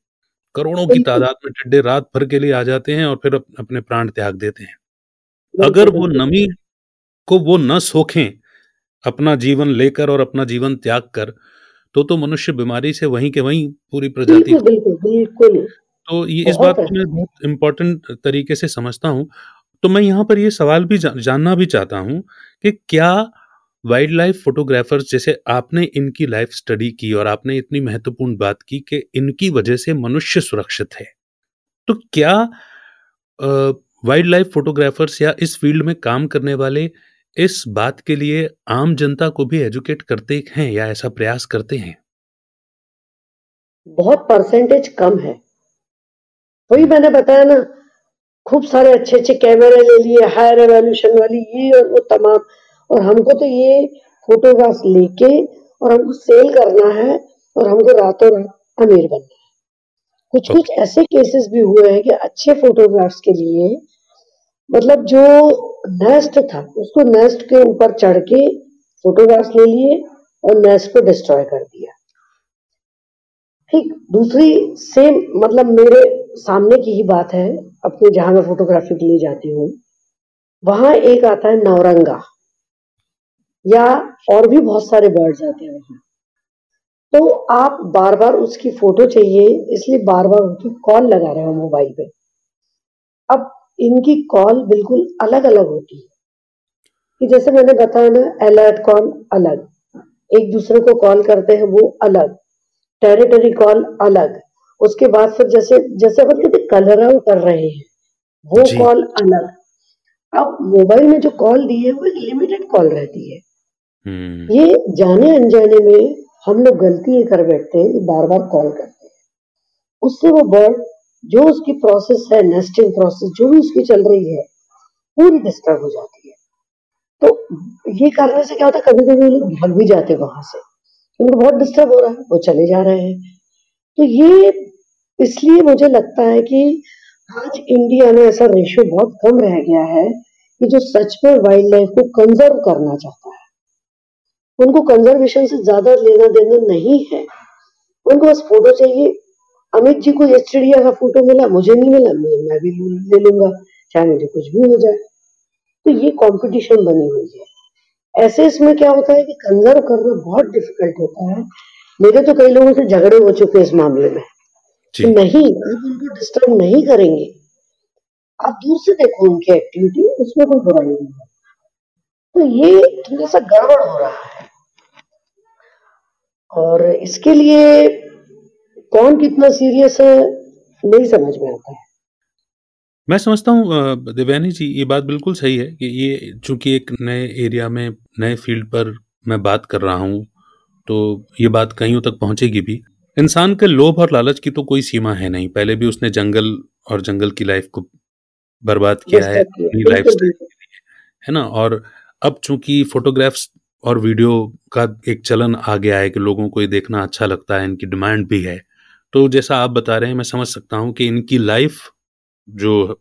करोड़ों की तादाद में टिड्डे रात भर के लिए आ जाते हैं और फिर अपने प्राण त्याग देते हैं। अगर वो नमी को वो न सोखें अपना जीवन लेकर और अपना जीवन त्याग कर तो तो मनुष्य बीमारी से वहीं के वहीं पूरी प्रजाति बिल्कुल बिल्कुल तो ये इस बात को मैं बहुत इम्पोर्टेंट तरीके से समझता हूँ। तो मैं यहाँ पर ये सवाल भी जा, जानना भी चाहता हूँ कि क्या वाइल्ड लाइफ फोटोग्राफर्स जैसे आपने इनकी लाइफ स्टडी की और आपने इतनी महत्वपूर्ण बात की कि इनकी वजह से मनुष्य सुरक्षित है तो क्या वाइल्ड लाइफ फोटोग्राफर्स या इस फ़ील्ड में काम करने वाले इस बात के लिए आम जनता को भी एजुकेट करते हैं या ऐसा प्रयास करते हैं? बहुत परसेंटेज कम है। वही मैंने बताया ना खूब सारे अच्छे अच्छे कैमरे ले लिए हाई रेवोल्यूशन वाली ये और वो तमाम। और हमको तो ये फोटोग्राफ लेके और हमको सेल करना है और हमको रातों रात अमीर बनना है। कुछ कुछ ऐसे केसेस भी हुए हैं कि अच्छे फोटोग्राफ्स के लिए मतलब जो नेस्ट था उसको नेस्ट के ऊपर चढ़ के फोटोग्राफ्स ले लिए और नेस्ट को डिस्ट्रॉय कर दिया। ठीक दूसरी सेम मतलब मेरे सामने की ही बात है। अपने जहाँ मैं फोटोग्राफी के लिए जाती हूँ, वहाँ एक आता है नवरंगा या और भी बहुत सारे बर्ड्स आते हैं वहाँ। तो आप बार बार उसकी फ़ोटो चाहिए, इसलिए बार बार उनकी कॉल लगा रहे हो मोबाइल पे। अब इनकी कॉल बिल्कुल अलग अलग होती है। कि जैसे मैंने बताया ना अलर्ट कॉल अलग, एक दूसरे को कॉल करते हैं वो अलग टेरिटरी कॉल अलग, उसके बाद फिर जैसे जैसे अपन कहते कलर कर रहे हैं। वो कॉल अलग। अब मोबाइल में जो कॉल दी है वो एक लिमिटेड कॉल रहती है। हम्म। ये जाने अनजाने में हम लोग गलती कर बैठते हैं बार बार कॉल करते हैं। उससे वो बर्ड जो उसकी प्रोसेस है नेस्टिंग प्रोसेस जो भी उसकी चल रही है पूरी डिस्टर्ब हो जाती है। तो ये करने से क्या होता है कभी कभी लोग भाग भी जाते हैं वहाँ से। उनको बहुत डिस्टर्ब हो रहा है वो चले जा रहे हैं। तो ये इसलिए मुझे लगता है कि आज इंडिया में ऐसा रेशियो बहुत कम रह गया है कि जो सच में वाइल्ड लाइफ को कंजर्व करना चाहता है। उनको कंजर्वेशन से ज़्यादा लेना देना नहीं है। उनको बस फ़ोटो चाहिए। अमित जी को ये चिड़िया का फ़ोटो मिला, मुझे नहीं मिला, मैं भी ले लूँगा। चाहे मुझे कुछ भी हो जाए। तो ये कंपटीशन बनी हुई है। ऐसे इसमें क्या होता है कि कंजर्व करना बहुत डिफ़िकल्ट होता है। मेरे तो कई लोगों से झगड़े हो चुके हैं इस मामले में। नहीं आप उनको डिस्टर्ब नहीं करेंगे। आप दूर से देखो उनकी एक्टिविटी उसमें कोई बुराई नहीं है। तो ये थोड़ा सा गड़बड़ हो रहा है। और इसके लिए कौन कितना सीरियस है नहीं समझ में आता है। मैं समझता हूँ दिव्यानी जी ये बात बिल्कुल सही है कि ये चूँकि एक नए एरिया में नए फ़ील्ड पर मैं बात कर रहा हूँ तो ये बात कहीं तक पहुंचेगी भी। इंसान के लोभ और लालच की तो कोई सीमा है नहीं। पहले भी उसने जंगल और जंगल की लाइफ को बर्बाद किया है अपनी लाइफ है ना? और अब चूँकि फोटोग्राफ्स और वीडियो का एक चलन आ गया है कि लोगों को ये देखना अच्छा लगता है इनकी डिमांड भी है तो जैसा आप बता रहे हैं मैं समझ सकता हूँ कि इनकी लाइफ जो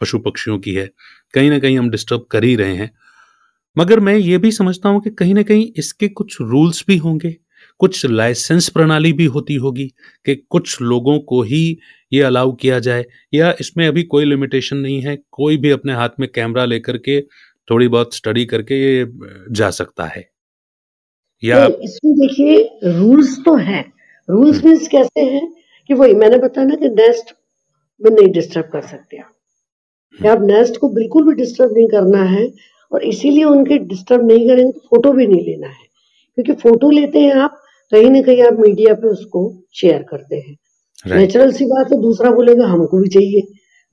पशु पक्षियों की है कहीं ना कहीं हम डिस्टर्ब कर ही रहे हैं। मगर मैं ये भी समझता हूँ कि कहीं ना कहीं इसके कुछ रूल्स भी होंगे। कुछ लाइसेंस प्रणाली भी होती होगी कि कुछ लोगों को ही ये अलाउ किया जाए या इसमें अभी कोई लिमिटेशन नहीं है कोई भी अपने हाथ में कैमरा लेकर के थोड़ी बहुत स्टडी करके ये जा सकता है या इसमें देखिए रूल्स तो है रूल्स। मीन्स कैसे हैं कि वही मैंने बताया ना कि नेस्ट में नहीं डिस्टर्ब कर सकते आप हम्म। आप नेस्ट को बिल्कुल भी डिस्टर्ब नहीं करना है और इसीलिए उनके डिस्टर्ब नहीं करेंगे तो फ़ोटो भी नहीं लेना है क्योंकि फ़ोटो लेते हैं आप कहीं ना कहीं आप मीडिया पे उसको शेयर करते हैं। नेचुरल सी बात है दूसरा बोलेगा हमको भी चाहिए।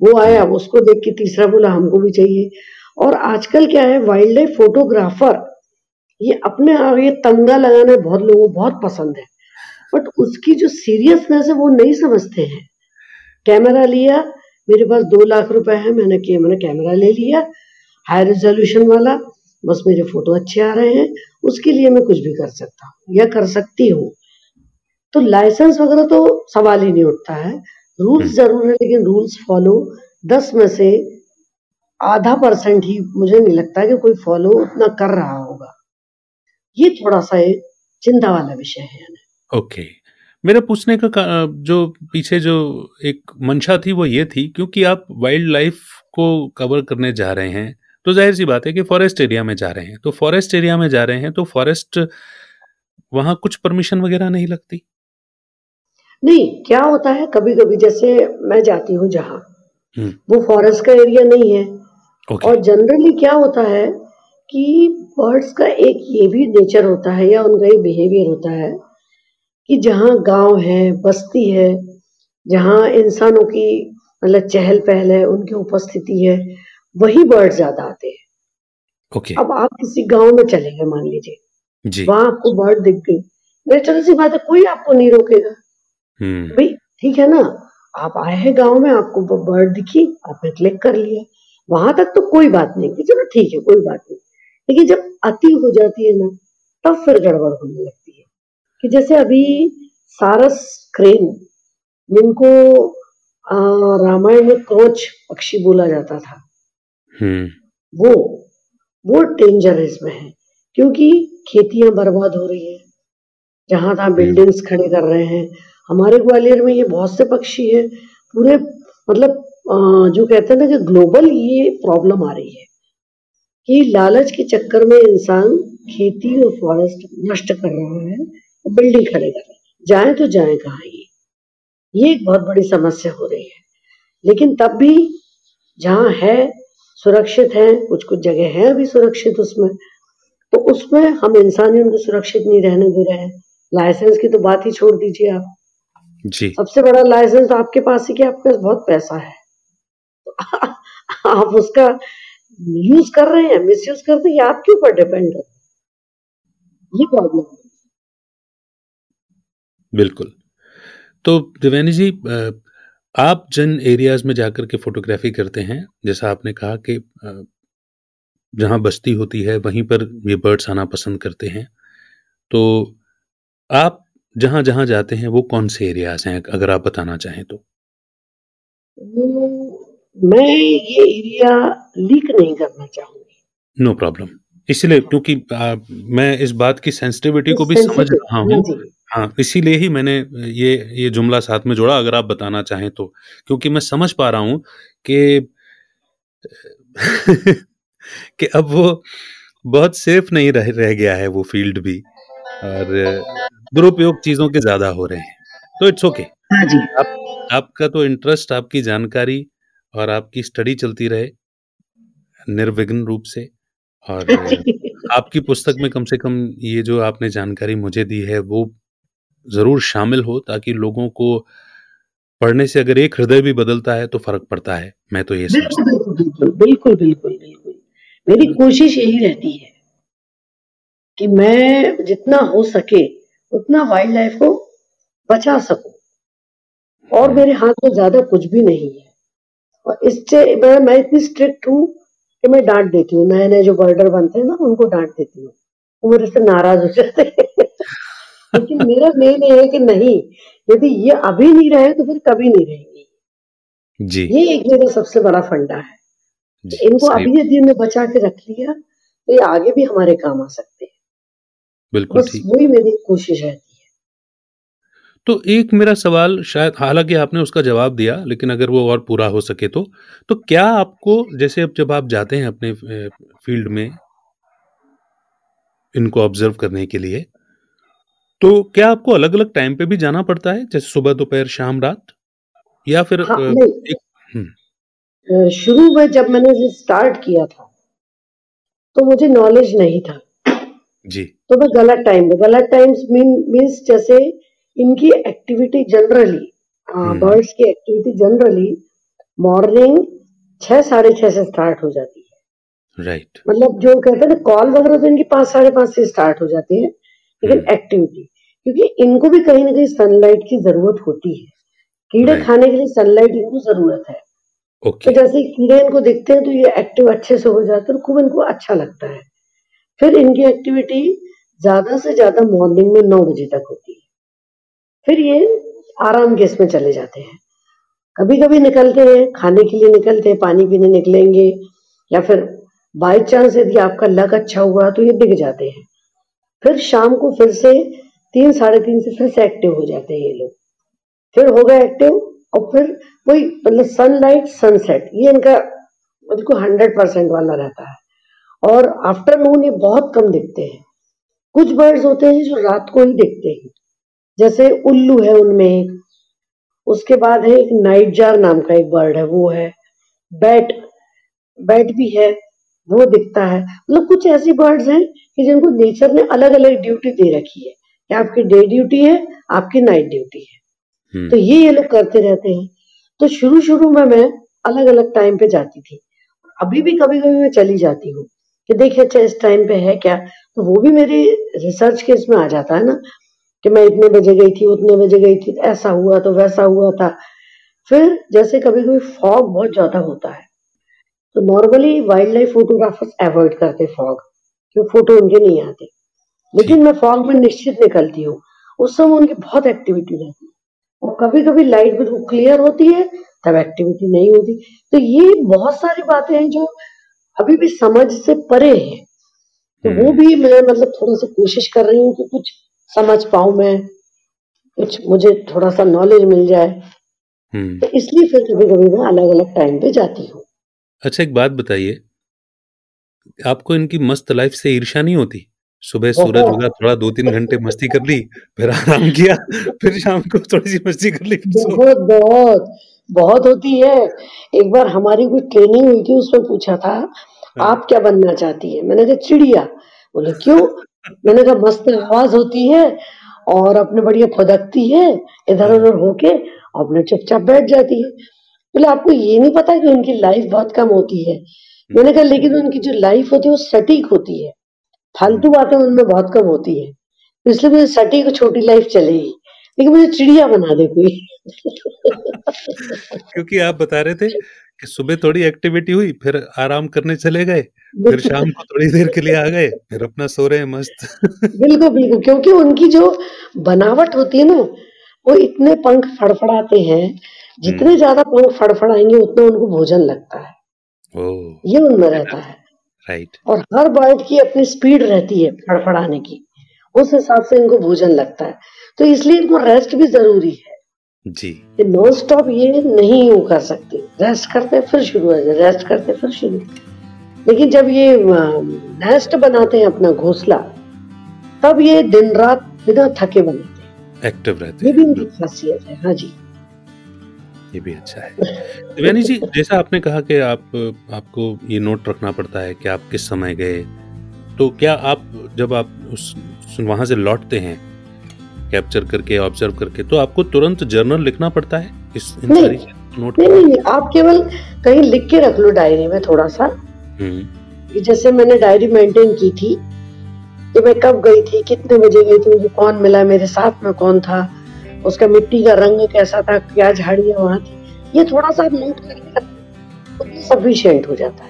वो आया। उसको देख के तीसरा बोला हमको भी चाहिए। और आजकल क्या है वाइल्ड लाइफ फोटोग्राफर ये अपने आगे तंगा लगाना बहुत लोगों को बहुत पसंद है। बट उसकी जो सीरियसनेस है वो नहीं समझते हैं। कैमरा लिया मेरे पास दो लाख रुपए है मैंने मैंने कैमरा ले लिया। हाई रेजोल्यूशन वाला बस मेरे फ़ोटो अच्छे आ रहे हैं उसके लिए मैं कुछ भी कर सकता हूँ या कर सकती हूँ। तो लाइसेंस वगैरह तो सवाल ही नहीं उठता है। Rules hmm. ज़रूर है लेकिन रूल्स फॉलो दस में से आधा परसेंट ही मुझे नहीं लगता कि कोई फॉलो उतना कर रहा होगा। ये थोड़ा सा एक चिंता वाला विषय है ओके okay. मेरा पूछने का जो पीछे जो एक मंशा थी वो ये थी क्योंकि आप वाइल्ड लाइफ को कवर करने जा रहे हैं तो ज़ाहिर सी बात है कि फॉरेस्ट एरिया में जा रहे हैं तो फॉरेस्ट एरिया में जा रहे हैं तो फॉरेस्ट वहाँ कुछ परमिशन वगैरह नहीं लगती नहीं क्या होता है कभी कभी जैसे मैं जाती हूँ जहाँ हम्म। वो फॉरेस्ट का एरिया नहीं है okay. और जनरली क्या होता है कि बर्ड्स का एक ये भी नेचर होता है या उनका एक बिहेवियर होता है कि जहाँ गाँव है बस्ती है जहाँ इंसानों की मतलब चहल पहल है उनकी उपस्थिति है वही बर्ड ज़्यादा आते हैं। Okay. अब आप किसी गाँव में चले गए मान लीजिए वहाँ आपको बर्ड दिख गई। नेचुरल सी बात है कोई आपको नहीं रोकेगा। hmm. भाई ठीक है ना? आप आए हैं गाँव में आपको बर्ड दिखी आपने क्लिक कर लिया। वहाँ तक तो कोई बात नहीं कि चलो ठीक है कोई बात नहीं। लेकिन जब अति हो जाती है ना तब फिर गड़बड़ होने लगती है। कि जैसे अभी सारस क्रेन जिनको रामायण में कोच पक्षी बोला जाता था हम्म। वो वो डेंजर इसमें है क्योंकि खेतियाँ बर्बाद हो रही है। जहाँ तहां बिल्डिंग्स हम्म। खड़े कर रहे हैं। हमारे ग्वालियर में ये बहुत से पक्षी है। पूरे मतलब जो कहते हैं ना कि ग्लोबल ये प्रॉब्लम आ रही है। कि लालच के चक्कर में इंसान खेती और फॉरेस्ट नष्ट कर रहा है और बिल्डिंग खड़े कर रहा है। जाए तो जाए कहा ये? ये एक बहुत बड़ी समस्या हो रही है। लेकिन तब भी जहाँ है सुरक्षित है कुछ कुछ जगह है अभी सुरक्षित उसमें। तो उसमें हम इंसान ही उनको सुरक्षित नहीं रहने दे रहे हैं। लाइसेंस की तो बात ही छोड़ दीजिए आप। जी। सबसे बड़ा लाइसेंस तो आपके पास ही कि आपके पास बहुत पैसा है। आप उसका यूज़ कर रहे हैं मिस यूज़ करते हैं आपके ऊपर डिपेंड है? ये प्रॉब्लम बिल्कुल। तो दिव्यानी जी आप जिन एरियाज़ में जाकर के फोटोग्राफी करते हैं जैसा आपने कहा कि जहाँ बस्ती होती है वहीं पर ये बर्ड्स आना पसंद करते हैं तो आप जहाँ जहाँ जाते हैं वो कौन से एरियाज़ हैं अगर आप बताना चाहें तो? मैं ये एरिया लीक नहीं करना चाहूँगी। नो प्रॉब्लम इसलिए क्योंकि मैं इस बात की सेंसिटिविटी को भी समझ रहा हूँ। हाँ, इसीलिए ही मैंने ये ये जुमला साथ में जोड़ा अगर आप बताना चाहें तो। क्योंकि मैं समझ पा रहा हूँ कि कि अब वो बहुत सेफ़ नहीं रह रह गया है वो फ़ील्ड भी और दुरुपयोग चीज़ों के ज़्यादा हो रहे हैं। तो इट्स ओके हाँ जी। आप आपका तो इंटरेस्ट आपकी जानकारी और आपकी स्टडी चलती रहे निर्विघ्न रूप से और आपकी पुस्तक में कम से कम ये जो आपने जानकारी मुझे दी है वो ज़रूर शामिल हो ताकि लोगों को पढ़ने से अगर एक हृदय भी बदलता है तो फ़र्क पड़ता है। मैं तो ये बिल्कुल, बिल्कुल, बिल्कुल, बिल्कुल, बिल्कुल, बिल्कुल। मेरी कोशिश यही रहती है कि मैं जितना हो सके उतना वाइल्ड लाइफ को बचा सकूँ और मेरे हाथ में ज़्यादा कुछ भी नहीं है और इससे मैं मैं इतनी स्ट्रिक्ट हूँ कि मैं डांट देती हूँ। नए-नए जो बर्डर बनते हैं ना उनको डांट देती हूँ। वो मेरे से नाराज़ हो जाते हैं। लेकिन मेरा मेन ये है कि नहीं, यदि ये अभी नहीं रहे तो फिर कभी नहीं रहेंगे। जी। ये एक मेरा सबसे बड़ा फंडा है। जी, इनको अभी यदि हमने बचा के रख लिया, तो ये आगे भी हमारे काम आ सकते हैं। बिल्कुल बस। वही मेरी कोशिश रहती है। तो एक मेरा सवाल शायद हालाँकि आपने उसका जवाब दिया, लेकिन अगर वो और पूरा हो सके तो। तो क्या आपको जैसे अब जब आप जाते हैं अपने फ़ील्ड में इनको ऑब्ज़र्व करने के लिए, तो क्या आपको अलग-अलग टाइम पे भी जाना पड़ता है? जैसे सुबह, दोपहर, शाम, रात? या फिर हाँ, अ, एक हुँ, शुरू में जब मैंने ये स्टार्ट किया था, तो मुझे नॉलेज नहीं था। जी। तो मैं गलत टाइम पे गलत टाइम्स मीन्स जैसे इनकी एक्टिविटी जनरली बर्ड्स की एक्टिविटी जनरली मॉर्निंग 6 साढ़े 6 से स्टार्ट हो जाती है। राइट। मतलब जो कहते हैं ना कॉल वगैरह तो इनकी 5 साढ़े 5 से स्टार्ट हो जाती है, लेकिन एक्टिविटी क्योंकि इनको भी कहीं ना कहीं सनलाइट की ज़रूरत होती है। कीड़े खाने के लिए सनलाइट इनको ज़रूरत है। तो जैसे कीड़े इनको देखते हैं तो ये एक्टिव अच्छे से हो जाते हैं खूब इनको अच्छा लगता है। फिर इनकी एक्टिविटी ज़्यादा से ज़्यादा मॉर्निंग में नौ बजे तक होती है। फिर ये आराम के इसमें चले जाते हैं। कभी-कभी निकलते हैं, खाने के लिए निकलते हैं, पानी पीने निकलेंगे या फिर बाय चांस यदि आपका लक अच्छा हुआ तो ये दिख जाते हैं। फिर शाम को फिर से तीन साढ़े तीन से फिर से एक्टिव हो जाते हैं ये लोग। फिर हो गए एक्टिव और फिर वही मतलब सनलाइट, सनसेट ये इनका बिल्कुल 100% वाला रहता है और आफ्टरनून ये बहुत कम दिखते हैं। कुछ बर्ड्स होते हैं जो रात को ही दिखते हैं। जैसे उल्लू है उनमें एक, उसके बाद है एक नाइट नाइटजार नाम का एक बर्ड है वो है, बैट बैट भी है, वो दिखता है। मतलब कुछ ऐसी बर्ड्स हैं कि जिनको नेचर ने अलग-अलग ड्यूटी दे रखी है, कि आपकी डे ड्यूटी है, आपकी नाइट ड्यूटी है। तो ये ये लोग करते रहते हैं। तो शुरू-शुरू में मैं अलग-अलग टाइम पे जाती थी। अभी भी कभी-कभी मैं चली जाती हूँ, कि देखिए अच्छा इस टाइम पे है क्या? तो वो भी मेरी रिसर्च के इसमें आ जाता है ना, कि मैं इतने बजे गई थी, उतने बजे गई थी, ऐसा हुआ तो वैसा हुआ था। फिर जैसे कभी-कभी फॉग बहुत ज़्यादा होता है, तो normally wildlife photographers avoid करते फॉग, क्यों फ़ोटो उनके नहीं आते। लेकिन मैं फॉग में निश्चित निकलती हूँ, उस समय उनकी बहुत एक्टिविटी रहती है और कभी-कभी लाइट बिल्कुल क्लियर होती है, तब एक्टिविटी नहीं होती। तो ये बहुत सारी बातें हैं जो अभी भी समझ से परे हैं। तो वो भी मैं मतलब थोड़ा-सा कोशिश कर रही हूँ कि कुछ समझ पाऊ मैं, कुछ मुझे थोड़ा-सा नॉलेज मिल जाए। तो इसलिए फिर कभी-कभी मैं अलग-अलग टाइम पे जाती हूँ। अच्छा एक बात बताइए आपको इनकी मस्त लाइफ़ से ईर्ष्या नहीं होती? सुबह सूरज उगा, थोड़ा 2-3 घंटे मस्ती कर ली, फिर आराम किया, फिर शाम को थोड़ी-सी मस्ती कर ली, बहुत, बहुत, बहुत होती है। एक बार हमारी कोई ट्रेनिंग हुई थी उसमें पूछा था, हाँ। आप क्या बनना चाहती है मैंने कहा चिड़िया। बोले क्यों? मैंने कहा मस्त आवाज़ होती है और अपने बढ़िया फुदकती है, हाँ। इधर-उधर होके अपने चुपचाप बैठ जाती है। बोले आपको ये नहीं पता कि उनकी लाइफ़ बहुत कम होती है? मैंने कहा लेकिन उनकी जो लाइफ़ होती है वो सटीक होती है, फालतू बातें उनमें बहुत कम होती है तो इसलिए मुझे सटीक छोटी लाइफ़ चलेगी, लेकिन मुझे चिड़िया बना दे कोई। क्योंकि आप बता रहे थे कि सुबह थोड़ी एक्टिविटी हुई, फिर आराम करने चले गए, फिर शाम को थोड़ी देर के लिए आ गए, फिर अपना सो रहे हैं मस्त। बिल्कुल, बिल्कुल क्योंकि उनकी जो बनावट होती है ना, वो इतने पंख फड़फड़ाते हैं, जितने ज़्यादा पंख फड़फड़ाएँगे उतना उनको भोजन लगता है। ओह! ये उनमें रहता है राइट। और हर बर्ड की अपनी स्पीड रहती है फड़फड़ाने की, उस हिसाब से इनको भोजन लगता है। तो इसलिए इनको रेस्ट भी ज़रूरी है। जी। नॉन स्टॉप ये नहीं वो कर सकते, रेस्ट करते फिर शुरू हो जाए रेस्ट करते फिर शुरू। लेकिन जब ये नेस्ट बनाते हैं अपना घोंसला, तब ये दिन-रात बिना थके बनाते हैं। एक्टिव रहते हैं ये भी इनकी खासियत है। हाँ जी। ये भी अच्छा है। देवयानी जी, जैसा आपने कहा कि आप आपको ये नोट रखना पड़ता है कि आप किस समय गए, तो क्या आप जब आप उस वहाँ से लौटते हैं कैप्चर करके ऑब्ज़र्व करके तो आपको तुरंत जर्नल लिखना पड़ता है इस इन सारी नोट नहीं नहीं नहीं, आप केवल कहीं लिख के रख लो डायरी में थोड़ा सा हम्म। कि जैसे मैंने डायरी मेंटेन की थी कि मैं कब गई थी कितने बजे गई थी मुझे कौन मिला मेरे साथ में कौन था उसका मिट्टी का रंग कैसा था क्या झाड़ियाँ वहाँ थी ये थोड़ा सा नोट करके सफिशियंट हो जाता है।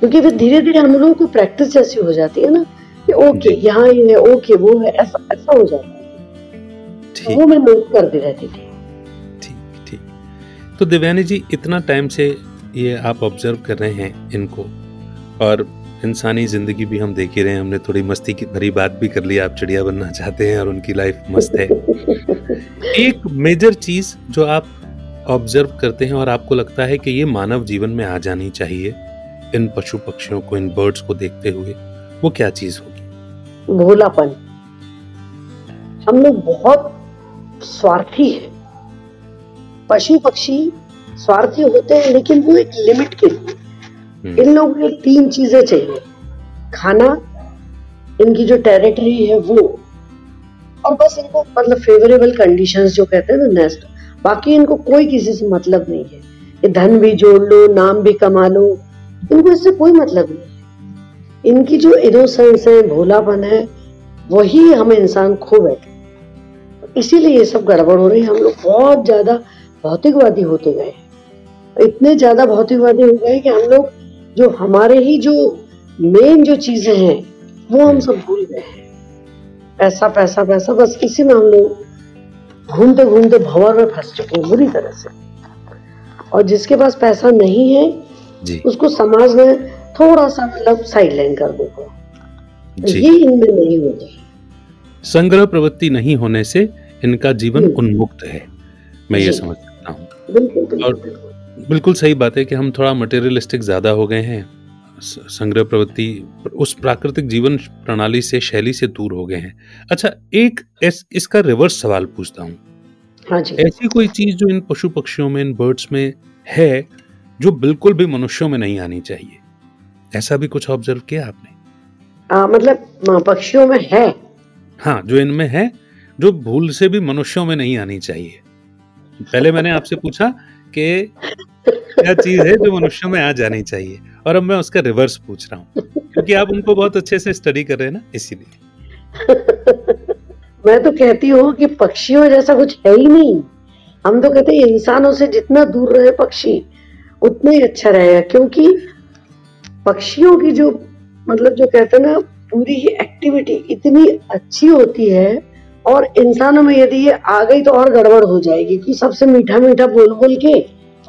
क्योंकि फिर धीरे धीरे हम लोगों को प्रैक्टिस जैसी हो जाती है ना कि ओके यहाँ ये है ओके वो है ऐसा ऐसा हो जाता है। ठीक। वो मैं नोट करती रहती थी। ठीक ठीक। तो दिव्यानी जी इतना टाइम से ये आप ऑब्ज़र्व कर रहे हैं इनको और इंसानी ज़िंदगी भी हम देख ही रहे हैं। हमने थोड़ी मस्ती की भरी बात भी कर ली आप चिड़िया बनना चाहते हैं और उनकी लाइफ मस्त है। एक मेजर चीज़ जो आप ऑब्ज़र्व करते हैं और आपको लगता है कि ये मानव जीवन में आ जानी चाहिए इन पशु पक्षियों को इन बर्ड्स को देखते हुए वो क्या चीज़ होगी? भोलापन। हम लोग बहुत स्वार्थी है। पशु पक्षी स्वार्थी होते हैं लेकिन वो एक लिमिट के लिए। इन लोगों को तीन चीज़ें चाहिए। खाना, इनकी जो टेरिटरी है वो। और बस इनको मतलब फेवरेबल कंडीशंस जो कहते हैं ना नेस्ट बाकी इनको कोई किसी से मतलब नहीं है। ये धन भी जोड़ लो, नाम भी कमा लो, इनको इससे कोई मतलब नहीं है। इनकी जो इनोसेंस है, भोलापन है, वही हम इंसान खो बैठे इसीलिए ये सब गड़बड़ हो रही है। हम लोग बहुत ज़्यादा भौतिकवादी होते गए इतने ज़्यादा भौतिकवादी हो गए कि हम लोग जो हमारे ही जो मेन जो चीज़ें हैं वो हम सब भूल गए हैं। पैसा पैसा पैसा बस इसी में हम लोग घूमते घूमते भंवर में फंस चुके हैं बुरी तरह से। और जिसके पास पैसा नहीं है जी। उसको समाज में थोड़ा सा मतलब साइडलाइन कर दो ये इनमें नहीं होता। संग्रह प्रवृत्ति नहीं होने से इनका जीवन हम्म। उन्मुक्त है। मैं ये। समझ सकता हूँ। बिल्कुल और- बिल्कुल सही बात है कि हम थोड़ा मटेरियलिस्टिक ज़्यादा हो गए हैं। संग्रह प्रवृत्ति उस प्राकृतिक जीवन प्रणाली से शैली से दूर हो गए हैं। अच्छा एक इस, इसका रिवर्स सवाल पूछता हूँ। हाँ जी। ऐसी कोई चीज़ जो इन पशु पक्षियों में इन बर्ड्स में है जो बिल्कुल भी मनुष्यों में नहीं आनी चाहिए? ऐसा भी कुछ ऑब्ज़र्व किया आपने? आ, मतलब हाँ, पक्षियों में है। हाँ जो इनमें है जो भूल से भी मनुष्यों में नहीं आनी चाहिए। पहले मैंने आपसे पूछा कि क्या चीज़ है जो मनुष्य में आ जानी चाहिए? और अब मैं उसका रिवर्स पूछ रहा हूँ, क्योंकि आप उनको बहुत अच्छे से स्टडी कर रहे हैं ना, इसीलिए। मैं तो कहती हूँ कि पक्षियों जैसा कुछ है ही नहीं। हम तो कहते हैं, इंसानों से जितना दूर रहे पक्षी, उतना ही अच्छा रहेगा, क्योंकि पक्षियों की जो मतलब जो कहते हैं ना, पूरी ही एक्टिविटी इतनी अच्छी होती है और इंसानों में यदि ये आ गई तो और गड़बड़ हो जाएगी कि सबसे मीठा मीठा बोल बोल के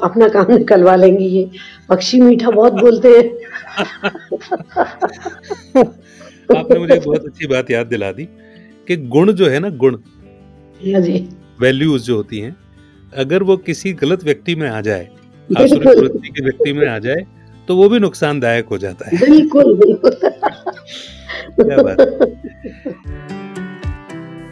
अपना काम निकलवा लेंगे ये। पक्षी मीठा बहुत बोलते हैं। आपने मुझे बहुत अच्छी बात याद दिला दी कि गुण जो है ना गुण हाँ जी। वैल्यूज़ जो होती हैं अगर वो किसी गलत व्यक्ति में आ जाए के व्यक्ति में आ जाए तो वो भी नुकसानदायक हो जाता है। बिल्कुल बिल्कुल। क्या बात।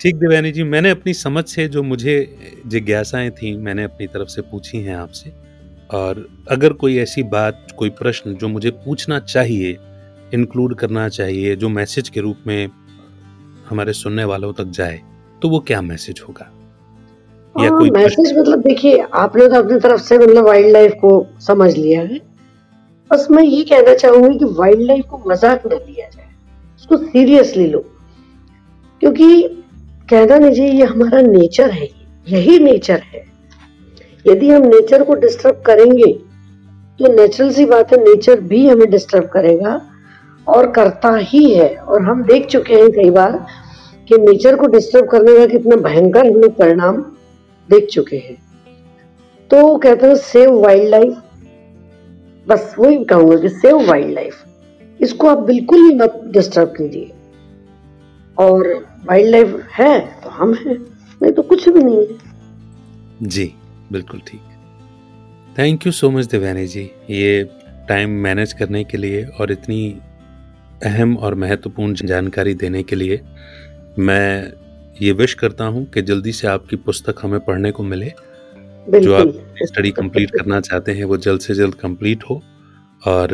ठीक दिव्यानी जी मैंने अपनी समझ से जो मुझे जिज्ञासाएँ थी मैंने अपनी तरफ़ से पूछी हैं आपसे। और अगर कोई ऐसी बात कोई प्रश्न जो मुझे पूछना चाहिए इंक्लूड करना चाहिए जो मैसेज के रूप में हमारे सुनने वालों तक जाए तो वो क्या मैसेज होगा? या हाँ, कोई मैसेज मतलब देखिए आपने तो अपनी तरफ़ से मतलब वाइल्ड लाइफ को समझ लिया है। बस मैं ये कहना चाहूँगी कि वाइल्ड लाइफ को मज़ाक न लिया जाए उसको सीरियसली लो। क्योंकि कहना नहीं चाहिए ये हमारा नेचर है, यही नेचर है। यदि हम नेचर को डिस्टर्ब करेंगे तो नेचुरल सी बात है नेचर भी हमें डिस्टर्ब करेगा और करता ही है। और हम देख चुके हैं कई बार कि नेचर को डिस्टर्ब करने का कितना भयंकर हम लोग परिणाम देख चुके हैं। तो कहते हैं सेव वाइल्ड लाइफ बस वही कहूँगा कि सेव वाइल्ड लाइफ इसको आप बिल्कुल ही मत डिस्टर्ब कीजिए। और वाइल्ड लाइफ है तो हम हैं। नहीं तो कुछ भी नहीं है। जी बिल्कुल ठीक। Thank you so much Devyani ji ये टाइम मैनेज करने के लिए और इतनी अहम और महत्वपूर्ण जानकारी देने के लिए मैं ये विश करता हूँ कि जल्दी से आपकी पुस्तक हमें पढ़ने को मिले। जो आप स्टडी कंप्लीट करना चाहते हैं वो जल्द से जल्द कंप्लीट हो। और